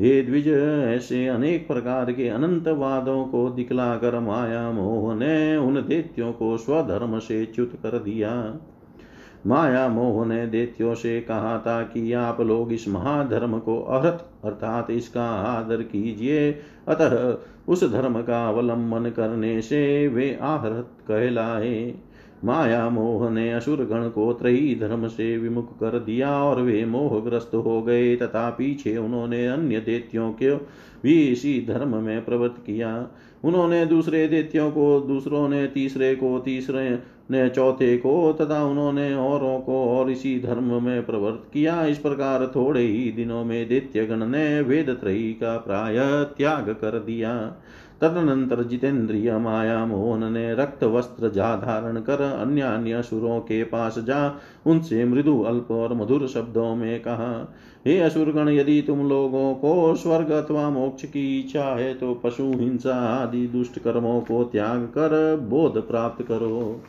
हे द्विज, ऐसे अनेक प्रकार के अनंत वादों को दिखलाकर माया मोह ने उन देत्यों को स्वधर्म से च्युत कर दिया। माया मोह ने दैत्यों से कहा था कि आप लोग इस महाधर्म को अहत, अर्थात इसका आदर कीजिए। अतः उस धर्म का अवलंबन करने से वे आहृत कहलाए। माया मोह ने असुर गण को त्रयी धर्म से विमुख कर दिया और वे मोहग्रस्त हो गए तथा पीछे उन्होंने अन्य देत्यों के भी इसी धर्म में प्रवृत्त किया। उन्होंने दूसरे दैत्यों को, दूसरों ने तीसरे को, तीसरे ने चौथे को, तथा उन्होंने औरों को और इसी धर्म में प्रवृत्त किया। इस प्रकार थोड़े ही दिनों में द्वितीय गण ने वेद त्रयी का प्राय त्याग कर दिया। तदनंतर जितेंद्रिय माया, मोहन ने रक्त वस्त्र जा धारण कर अन्य अन्य सुरों के पास जा। उनसे मृदु, अल्प और मधुर शब्दों में कहा, हे असुरगण, यदि तुम लोगों को स्वर्ग अथवा मोक्ष की इच्छा है तो पशु, हिंसा आदि दुष्ट कर्मों को त्याग कर बोध प्राप्त करो।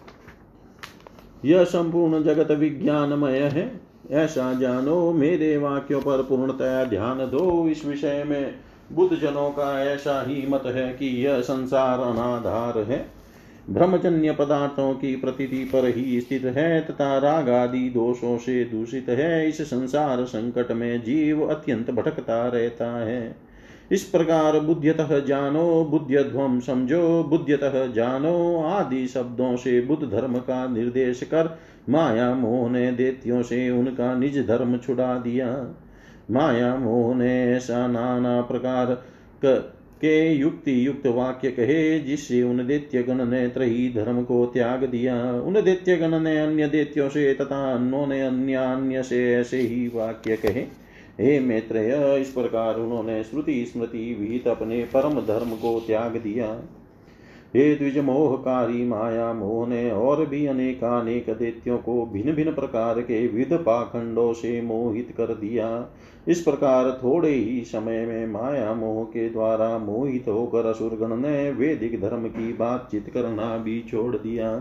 यह संपूर्ण जगत विज्ञानमय है। ऐसा जानो, मेरे वाक्यों पर पूर्णतया ध्यान दो। इस विषय में बुद्ध जनों का ऐसा ही मत है कि यह संसार अनाधार है। ब्रह्मचन्य पदार्थों की प्रतीति पर ही स्थित है तथा राग आदि दोषों से दूषित है। इस संसार संकट में जीव अत्यंत भटकता रहता है। इस प्रकार बुद्ध्यतः जानो बुद्ध्यध्वम समझो, बुद्ध्यतः जानो आदि शब्दों से बुद्ध धर्म का निर्देश कर माया मोह ने देत्यों से उनका निज धर्म छुड़ा दिया। माया मोह ने ऐसा नाना प्रकार क, के युक्ति युक्त वाक्य कहे जिससे उन दैत्य गण ने त्रही धर्म को त्याग दिया। उन दैत्य गण ने अन्य दैत्यों से तथा अन्यों ने अन्य अन्य से ऐसे ही वाक्य कहे हे मैत्रेय इस प्रकार उन्होंने श्रुति स्मृति विहित अपने परम धर्म को त्याग दिया। हे द्विज मोहकारी माया मोह ने और भी अनेकानेक दैत्यों को भिन्न भिन्न प्रकार के विध पाखंडों से मोहित कर दिया। इस प्रकार थोड़े ही समय में माया मोह के द्वारा मोहित होकर असुरगण ने वैदिक धर्म की बातचीत करना भी छोड़ दिया।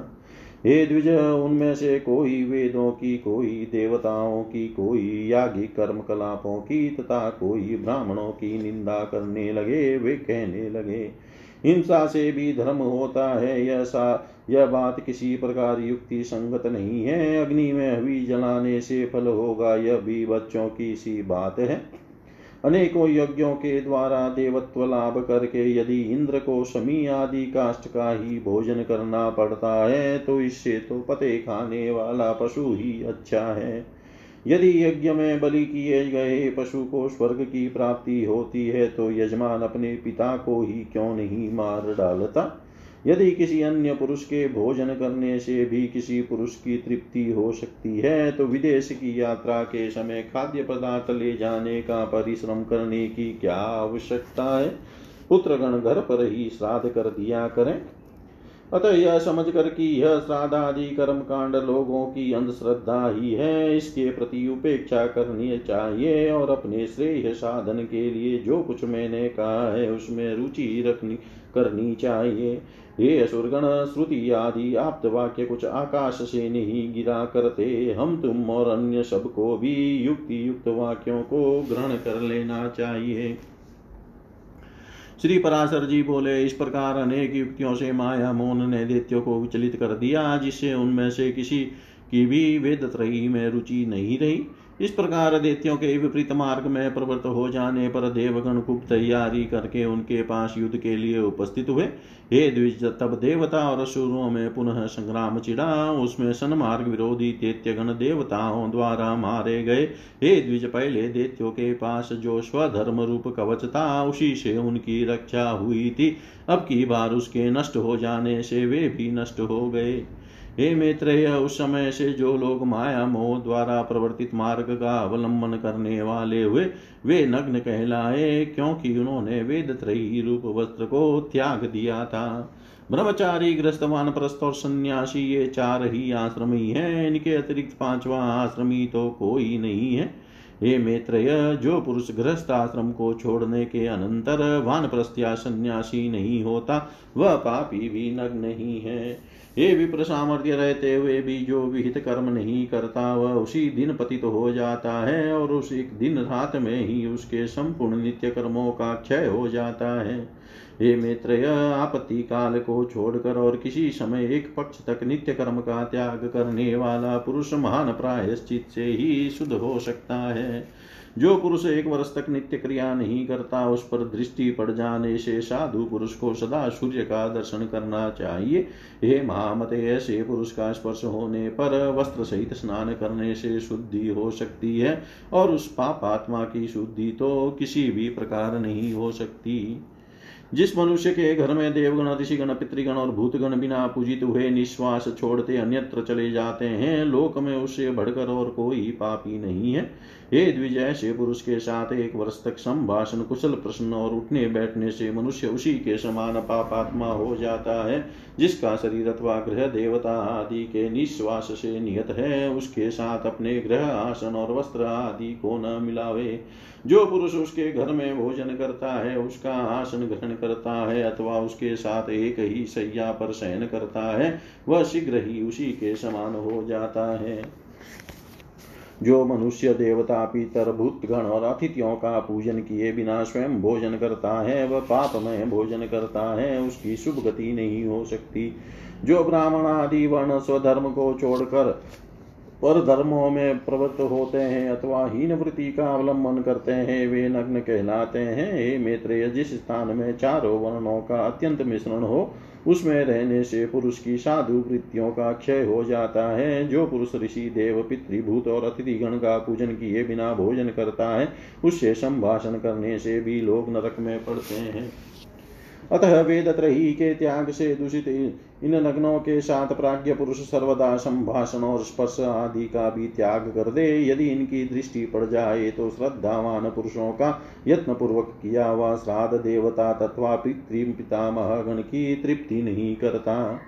हे द्विज, उनमें से कोई वेदों की, कोई देवताओं की, कोई यागिक कर्म कलापों की तथा कोई ब्राह्मणों की निंदा करने लगे, वे कहने लगे हिंसा से भी धर्म होता है यह सा यह बात किसी प्रकार युक्ति संगत नहीं है। अग्नि में हवी जलाने से फल होगा, यह भी बच्चों की सी बात है। अनेकों यज्ञों के द्वारा देवत्व लाभ करके यदि इंद्र को समी आदि काष्ट का ही भोजन करना पड़ता है तो इससे तो पते खाने वाला पशु ही अच्छा है। यदि यज्ञ में बलि किए गए पशु को स्वर्ग की प्राप्ति होती है तो यजमान अपने पिता को ही क्यों नहीं मार डालता? यदि किसी अन्य पुरुष के भोजन करने से भी किसी पुरुष की तृप्ति हो सकती है तो विदेश की यात्रा के समय खाद्य पदार्थ ले जाने का परिश्रम करने की क्या आवश्यकता है? पुत्रगण घर पर ही श्राद्ध कर दिया करें। अतः यह समझ कर कि यह श्राद्ध आदि कर्म कांड लोगों की अंधश्रद्धा ही है, इसके प्रति उपेक्षा करनी चाहिए और अपने श्रेय साधन के लिए जो कुछ मैंने कहा है उसमें रुचि रखनी, करनी चाहिए। ये असुरगण, श्रुति आदि आप्त वाक्य कुछ आकाश से नहीं गिरा करते। हम तुम और अन्य सबको भी युक्ति युक्त वाक्यों को ग्रहण कर लेना चाहिए। श्री पराशर जी बोले, इस प्रकार अनेक युक्तियों से माया मोहन ने दैत्यों को विचलित कर दिया, जिससे उनमें से किसी की भी वेद त्रयी में रुचि नहीं रही। इस प्रकार दैत्यों के विपरीत मार्ग में प्रवृत्त हो जाने पर देवगण खूब तैयारी करके उनके पास युद्ध के लिए उपस्थित हुए। हे द्विज, तब देवता और असुरों में पुनः संग्राम चिड़ा। उसमें सन्मार्ग विरोधी दैत्यगण देवताओं द्वारा मारे गए। हे द्विज, पहले दैत्यों के पास जो स्वधर्म रूप कवच था, उसी से उनकी रक्षा हुई थी। अब की बार उसके नष्ट हो जाने से वे भी नष्ट हो गए। हे मैत्रेय, उस समय से जो लोग माया मोह द्वारा प्रवर्तित मार्ग का अवलंबन करने वाले हुए, वे नग्न कहलाए, क्योंकि उन्होंने वेद त्रयी रूप वस्त्र को त्याग दिया था। ब्रह्मचारी, ग्रस्तवान प्रस्त और सन्यासी, ये चार ही आश्रमी हैं, इनके अतिरिक्त पांचवा आश्रमी तो कोई नहीं है। हे मैत्रेय, जो पुरुष गृहस्थ आश्रम को छोड़ने के अनंतर वान प्रस्त्या सन्यासी नहीं होता, वह पापी भी नग्न ही है। हे विप्र सामर्थ्य रहते हुए भी जो विहित कर्म नहीं करता, वह उसी दिन पतित तो हो जाता है और उस एक दिन रात में ही उसके संपूर्ण नित्य कर्मों का क्षय हो जाता है। हे मित्र आपत्ति काल को छोड़कर और किसी समय एक पक्ष तक नित्य कर्म का त्याग करने वाला पुरुष महान प्रायश्चित से ही शुद्ध हो सकता है। जो पुरुष एक वर्ष तक नित्य क्रिया नहीं करता, उस पर दृष्टि पड़ जाने से साधु पुरुष को सदा सूर्य का दर्शन करना चाहिए। हे महामते, ऐसे पुरुष का स्पर्श होने पर वस्त्र सहित स्नान करने से शुद्धि हो सकती है, और उस पापात्मा की शुद्धि तो किसी भी प्रकार नहीं हो सकती। जिस मनुष्य के घर में देवगण, ऋषिगण, पितृगण और भूतगण बिना पूजित हुए निश्वास छोड़ते अन्यत्र चले जाते हैं, लोक में उससे बढ़कर और कोई पापी नहीं है। हे द्विज ऐसे पुरुष के साथ एक वर्ष तक संभाषण कुशल प्रश्न और उठने बैठने से मनुष्य उसी के समान पापात्मा हो जाता है, जिसका शरीर अथवा ग्रह देवता आदि के निश्वास से नियत है, उसके साथ अपने ग्रह आसन और वस्त्र आदि को न मिलावे। जो पुरुष उसके घर में भोजन करता है, उसका आसन ग्रहण करता है अथवा उसके साथ एक ही सैया पर शयन करता है, वह शीघ्र ही उसी के समान हो जाता है। जो मनुष्य देवता पितर भूतगण और अतिथियों का पूजन किए बिना स्वयं भोजन करता है, वह पाप में भोजन करता है, उसकी शुभ गति नहीं हो सकती। जो ब्राह्मण आदि वर्ण स्वधर्म को छोड़कर पर धर्मों में प्रवृत्त होते हैं अथवा हीन वृत्ति का अवलंबन करते हैं, वे नग्न कहलाते हैं। हे मित्र जिस स्थान में चारों वर्णों का अत्यंत मिश्रण हो उसमें रहने से पुरुष की साधु वृत्तियों का क्षय हो जाता है, जो पुरुष ऋषि, देव, पितृभूत और अतिथिगण का पूजन किए बिना भोजन करता है, उससे संभाषण करने से भी लोग नरक में पड़ते हैं। अतः वेद त्रही के त्याग से दूषित इन नग्नों के साथ प्राज्ञ पुरुष सर्वदा संभाषण और स्पर्श आदि का भी त्याग कर दे। यदि इनकी दृष्टि पड़ जाए तो श्रद्धावान पुरुषों का यत्न पूर्वक किया हुआ श्राद्ध देवता तत्वा पितृ पितामह गण की तृप्ति नहीं करता।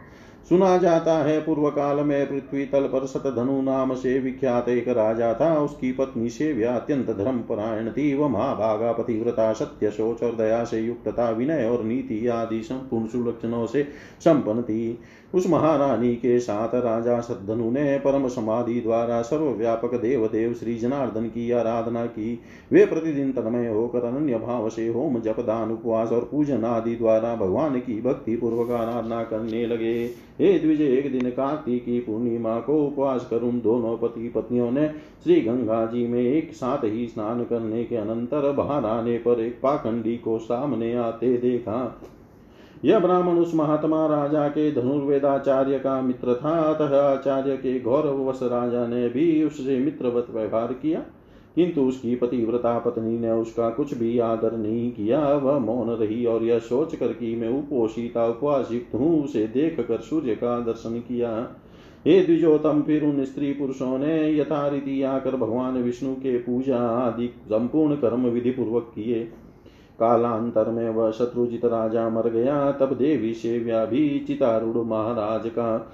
सुना जाता है पूर्व काल में पृथ्वी तल पर सतधनु नाम से विख्यात एक राजा था। उसकी पत्नी से व्या अत्यंत धर्म परायण थी। वह महाभागा, पतिव्रता, सत्य सोच और दया से युक्त था। विनय और नीति आदि संपूर्ण सुलक्षणों से संपन्न थी। उस महारानी के साथ राजा सद्धनु ने परम समाधि द्वारा सर्वव्यापक देव देव श्री जनार्दन की आराधना की। वे प्रतिदिन तन्मय होकर अनन्य भाव से होम जप, दान, उपवास और पूजन आदि द्वारा भगवान की भक्ति पूर्वक आराधना करने लगे। हे द्विजय एक दिन कार्तिक की पूर्णिमा को उपवास कर उन दोनों पति पत्नियों ने श्री गंगा जी में एक साथ ही स्नान करने के अनंतर बाहर आने पर एक पाखंडी को सामने आते देखा। यह ब्राह्मण उस महात्मा राजा के धनुर्वेदाचार्य का मित्र था। अतः आचार्य के गौरवश राजा ने भी उससे मित्रवत व्यवहार किया, किंतु उसकी पतिव्रता पत्नी ने उसका कुछ भी आदर नहीं किया। वह मौन रही और यह सोच कर कि मैं उपोषिता उपवास युक्त हूँ, उसे देख कर सूर्य का दर्शन किया। हे द्विजोतम फिर उन स्त्री पुरुषों ने यथारीति आकर भगवान विष्णु के पूजा आदि संपूर्ण कर्म विधि पूर्वक किए। कालांतर में वह शत्रुजित राजा मर गया, तब देवी सेव्या भी चितारूढ़ महाराज का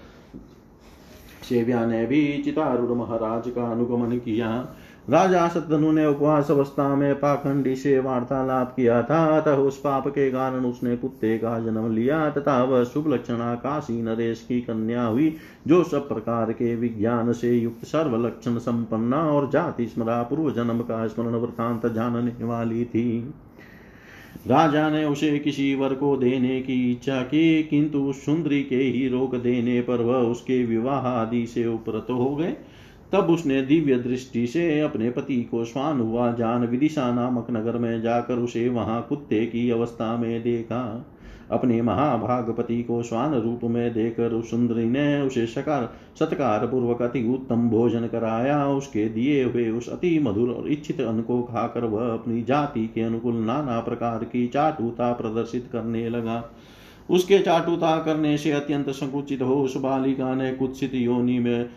सेव्या ने भी चितारूढ़ महाराज का अनुगमन किया। राजा शत्रु ने उपवास अवस्था में पाखंडी से वार्तालाप किया था, अतः उस पाप के कारण उसने कुत्ते का जन्म लिया, तथा वह शुभ लक्षणा काशी नरेश की कन्या हुई, जो सब प्रकार के विज्ञान से युक्त सर्व लक्षण संपन्ना और जाति स्मरा पूर्व जन्म का स्मरण वृतांत जानने वाली थी। राजा ने उसे किसी वर को देने की इच्छा की, किंतु सुंदरी के ही रोक देने पर वह उसके विवाह आदि से उपरत हो गए। तब उसने दिव्य दृष्टि से अपने पति को स्वान हुआ जान विदिशा नामक नगर में जाकर उसे वहाँ कुत्ते की अवस्था में देखा। अपने महाभागपति को स्वान रूप में देकर उस सुंदरी ने उसे सकार सत्कार पूर्वक अति उत्तम भोजन कराया। उसके दिए हुए उस अति मधुर और इच्छित अन्न को खाकर वह अपनी जाति के अनुकूल नाना प्रकार की चाटुता प्रदर्शित करने लगा। उसके चाटुता करने से अत्यंत संकुचित हो उस बालिका ने कुत्सित योनि में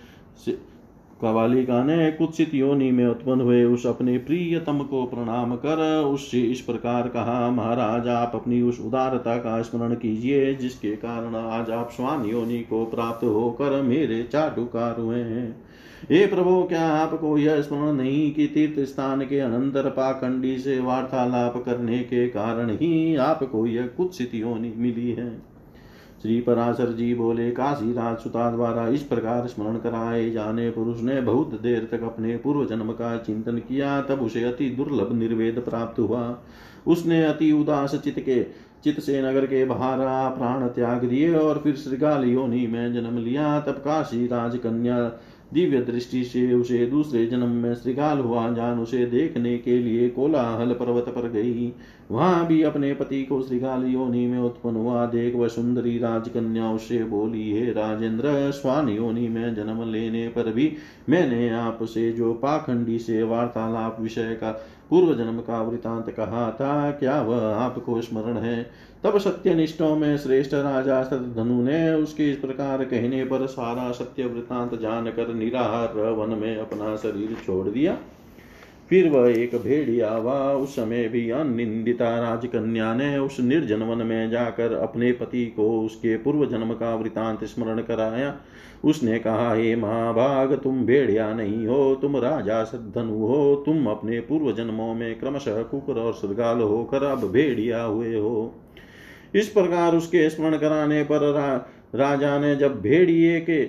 कबालिका ने कुत्सित योनि में उत्पन्न हुए उस अपने प्रियतम को प्रणाम कर, उससे इस प्रकार कहा, महाराज, आप अपनी उस उदारता का स्मरण कीजिए, जिसके कारण आज आप स्वान योनि को प्राप्त होकर मेरे चाटुकार हुए हैं। हे प्रभु, क्या आपको यह स्मरण नहीं कि तीर्थ स्थान के अनंतर पाखंडी से वार्तालाप करने के कारण ही आपको यह कुत्सित योनि मिली है? श्री पराशर जी बोले, काशी राजसुता द्वारा इस प्रकार स्मरण कराए जाने पुरुष ने बहुत देर तक अपने पूर्व जन्म का चिंतन किया, तब उसे अति दुर्लभ निर्वेद प्राप्त हुआ। उसने अति उदास चित के चित से नगर के बाहर प्राण त्याग दिए और फिर श्रीकाल योनि में जन्म लिया। तब काशी राजकन्या दिव्य दृष्टि से उसे दूसरे जन्म में श्रीगाल हुआ, जान उसे देखने के लिए कोलाहल पर्वत पर गई। वहाँ भी अपने पति को श्रीगाल योनि में उत्पन्न हुआ। देख व सुंदरी राजकन्या उसे बोली, हे राजेंद्र स्वान योनि, में जन्म लेने पर भी मैंने आपसे जो पाखंडी से वार्तालाप विषय का पूर्व जन्म का वृतांत कहा था, क्या वह आपको स्मरण है? तब सत्यनिष्ठों में श्रेष्ठ राजा धनु ने उसके इस प्रकार कहने पर सारा सत्य वृतांत जानकर निराहार वन में अपना शरीर छोड़ दिया। फिर वह एक भेड़िया हुआ उस समय भी अनिंदिता राजकन्या ने उस निर्जन वन में जाकर अपने पति को उसके पूर्व जन्म का वृतांत स्मरण कराया। उसने कहा हे महाभाग तुम भेड़िया नहीं हो तुम राजा सद्धनु हो तुम अपने पूर्व जन्मों में क्रमशः कुकर और श्रृगाल होकर अब भेड़िया हुए हो। इस प्रकार उसके स्मरण कराने पर रा, राजा ने जब भेड़िए के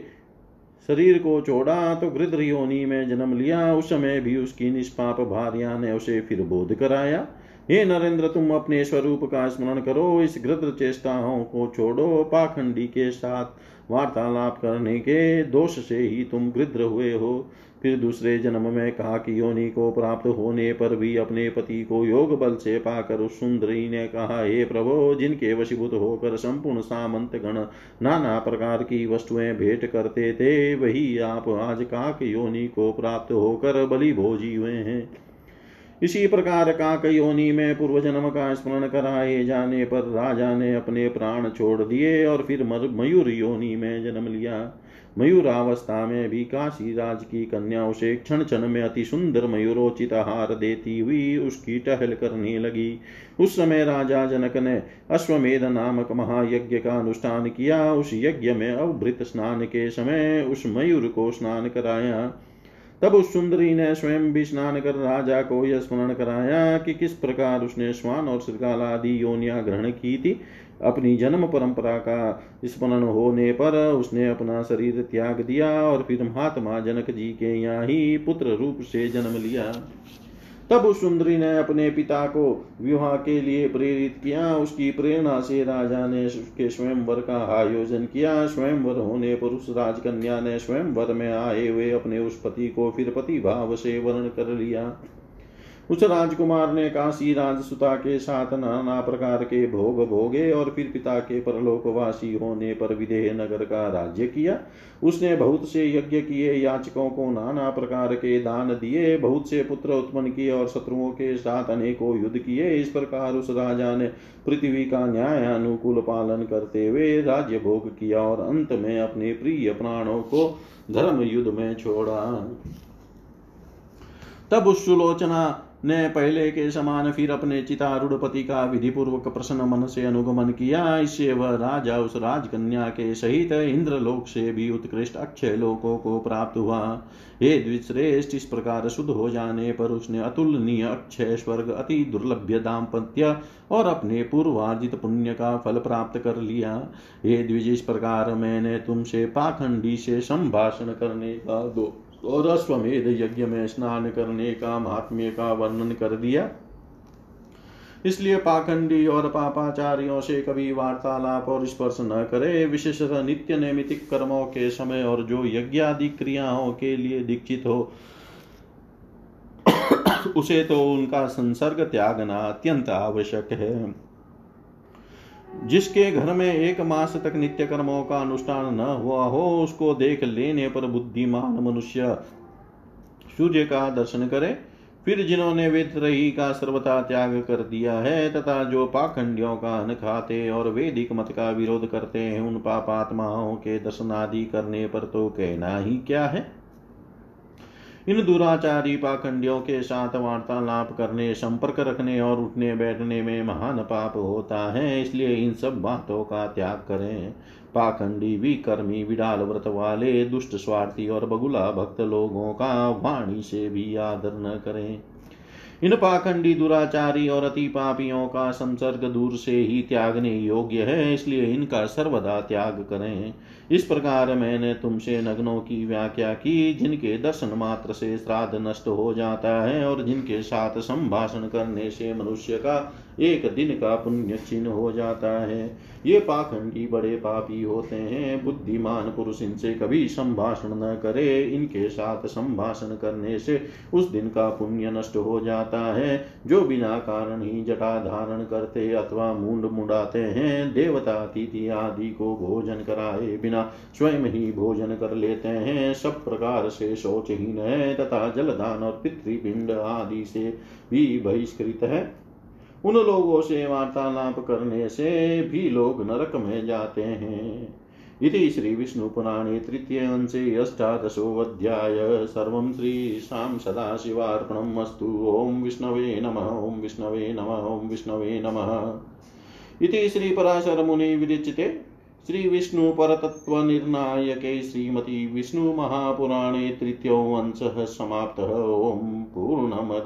शरीर को छोड़ा तो गृद्र योनि में जन्म लिया। उस समय भी उसकी निष्पाप भार्या ने उसे फिर बोध कराया हे नरेंद्र तुम अपने स्वरूप का स्मरण करो इस गृद्र चेष्टाओं को छोड़ो पाखंडी के साथ वार्तालाप करने के दोष से ही तुम गृद्र हुए हो। फिर दूसरे जन्म में कहा कि योनि को प्राप्त होने पर भी अपने पति को योग बल से पाकर उस सुंदरी ने कहा, हे प्रभो, जिनके वशीभूत होकर संपूर्ण सामंत गण नाना प्रकार की वस्तुएँ भेंट करते थे, वही आप आज काक योनि को प्राप्त होकर बलि भोजी हुए हैं। इसी प्रकार काक योनि में पूर्व जन्म का स्मरण कराए जाने पर राजा ने अपने प्राण छोड़ दिए और फिर मयूर योनि में जन्म लिया। मयूरावस्था में भी काशी राज की कन्या उसे क्षण क्षण में अति सुंदर मयूरोचित हार देती हुई उसकी टहल करने लगी। उस समय राजा जनक ने अश्वमेध नामक महायज्ञ का अनुष्ठान किया। उस यज्ञ में अवभृत स्नान के समय उस मयूर को स्नान कराया। तब उस सुंदरी ने स्वयं भी स्नान कर राजा को यह स्मरण कराया कि किस प्रकार उसने श्वान और श्रृगाल आदि योनिया ग्रहण की थी। अपनी जन्म परंपरा का स्मरण होने पर उसने अपना शरीर त्याग दिया और फिर महात्मा जनक जी के यहाँ ही पुत्र रूप से जन्म लिया। तब उस सुंदरी ने अपने पिता को विवाह के लिए प्रेरित किया। उसकी प्रेरणा से राजा ने उसके स्वयंवर का आयोजन किया। स्वयंवर होने पर उस राजकन्या ने स्वयंवर में आए हुए अपने उस पति को फिर पति भाव से वर्ण कर लिया। उस राजकुमार ने काशी राजसुता के साथ नाना प्रकार के भोग भोगे और फिर पिता के परलोकवासी होने पर विदेह नगर का राज्य किया। उसने बहुत से यज्ञ किए, याचकों को नाना प्रकार के दान दिए, बहुत से पुत्र उत्पन्न किए और शत्रुओं के साथ अनेकों युद्ध किए। इस प्रकार उस राजा ने पृथ्वी का न्याय अनुकूल पालन करते हुए राज्य भोग किया और अंत में अपने प्रिय प्राणों को धर्म युद्ध में छोड़ा। तब उस सुलोचना ने पहले के समान फिर अपने चितारूढ़ पति का विधि पूर्वक प्रसन्न मन से अनुगमन किया। इससे वह राजा उस राजकन्या के सहित इंद्र लोक से भी उत्कृष्ट अक्षय लोकों को प्राप्त हुआ। हे द्विश्रेष्ठ इस प्रकार शुद्ध हो जाने पर उसने अतुलनीय अक्षय स्वर्ग अति दुर्लभ्य दाम्पत्य और अपने पूर्वार्जित पुण्य का फल प्राप्त कर लिया। हे द्विज, इस प्रकार मैंने तुमसे पाखंडी से संभाषण करने का दो और अश्वमेध यज्ञ में स्नान करने का, महात्म्य का वर्णन कर दिया। इसलिए पाखंडी और पापाचार्यों से कभी वार्तालाप और स्पर्श न करे। विशेषतः नित्य नैमितिक कर्मों के समय और जो यज्ञादि क्रियाओं के लिए दीक्षित हो, उसे तो उनका संसर्ग त्यागना अत्यंत आवश्यक है। जिसके घर में एक मास तक नित्य कर्मों का अनुष्ठान न हुआ हो, उसको देख लेने पर बुद्धिमान मनुष्य सूर्य का दर्शन करे। फिर जिन्होंने वेदरही का सर्वथा त्याग कर दिया है, तथा जो पाखंडियों का अन्न खाते और वेदिक मत का विरोध करते हैं, उन पापात्माओं के दर्शन आदि करने पर तो कहना ही क्या है? इन दुराचारी पाखंडियों के साथ वार्तालाप करने, संपर्क रखने और उठने बैठने में महान पाप होता है, इसलिए इन सब बातों का त्याग करें। पाखंडी, विकर्मी, विडाल व्रत वाले, दुष्ट स्वार्थी और बगुला भक्त लोगों का वाणी से भी आदर न करें। इन पाखंडी दुराचारी और अति पापियों का संसर्ग दूर से ही त्यागने योग्य है, इसलिए इनका सर्वदा त्याग करें। इस प्रकार मैंने तुमसे नग्नों की व्याख्या की, जिनके दर्शन मात्र से श्राद्ध नष्ट हो जाता है और जिनके साथ संभाषण करने से मनुष्य का एक दिन का पुण्य चिन्ह हो जाता है। ये पाखंडी बड़े पापी होते हैं। बुद्धिमान पुरुष इनसे कभी संभाषण न करे। इनके साथ संभाषण करने से उस दिन का पुण्य नष्ट हो जाता है। जो बिना कारण ही जटा धारण करते अथवा मुंड मुड़ाते हैं, देवता तिथि आदि को भोजन कराए बिना स्वयं ही भोजन कर लेते हैं। सब प्रकार से शोचहीन है तथा जलदान और पितृपिंड आदि से भी बहिष्कृत है। उन लोगों से वार्तालाप करने से भी लोग नरक में जाते हैं। इति श्रीविष्णुपुराणे तृतीयांशे अष्टादशोऽध्याय। सर्वं श्रीशां सदाशिवार्पणम् अस्तु। ॐ विष्णवे नमः, ॐ विष्णवे नमः, ॐ विष्णवे नमः। इति श्रीपराशरमुनि विरचिते श्रीविष्णुपरतत्त्वनिर्णायके श्रीमती विष्णुमहापुराणे तृतीयोऽंशः समाप्तः। ॐ पूर्णमद,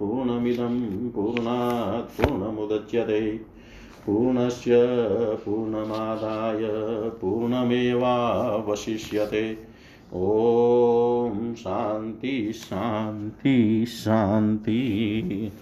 पूर्णमिदं, पूर्णात्, पूर्णमुदच्यते। पूर्णस्य, पूर्णमादाय, पूर्णमेवावशिष्यते। ॐ शान्ति शान्ति शान्ति।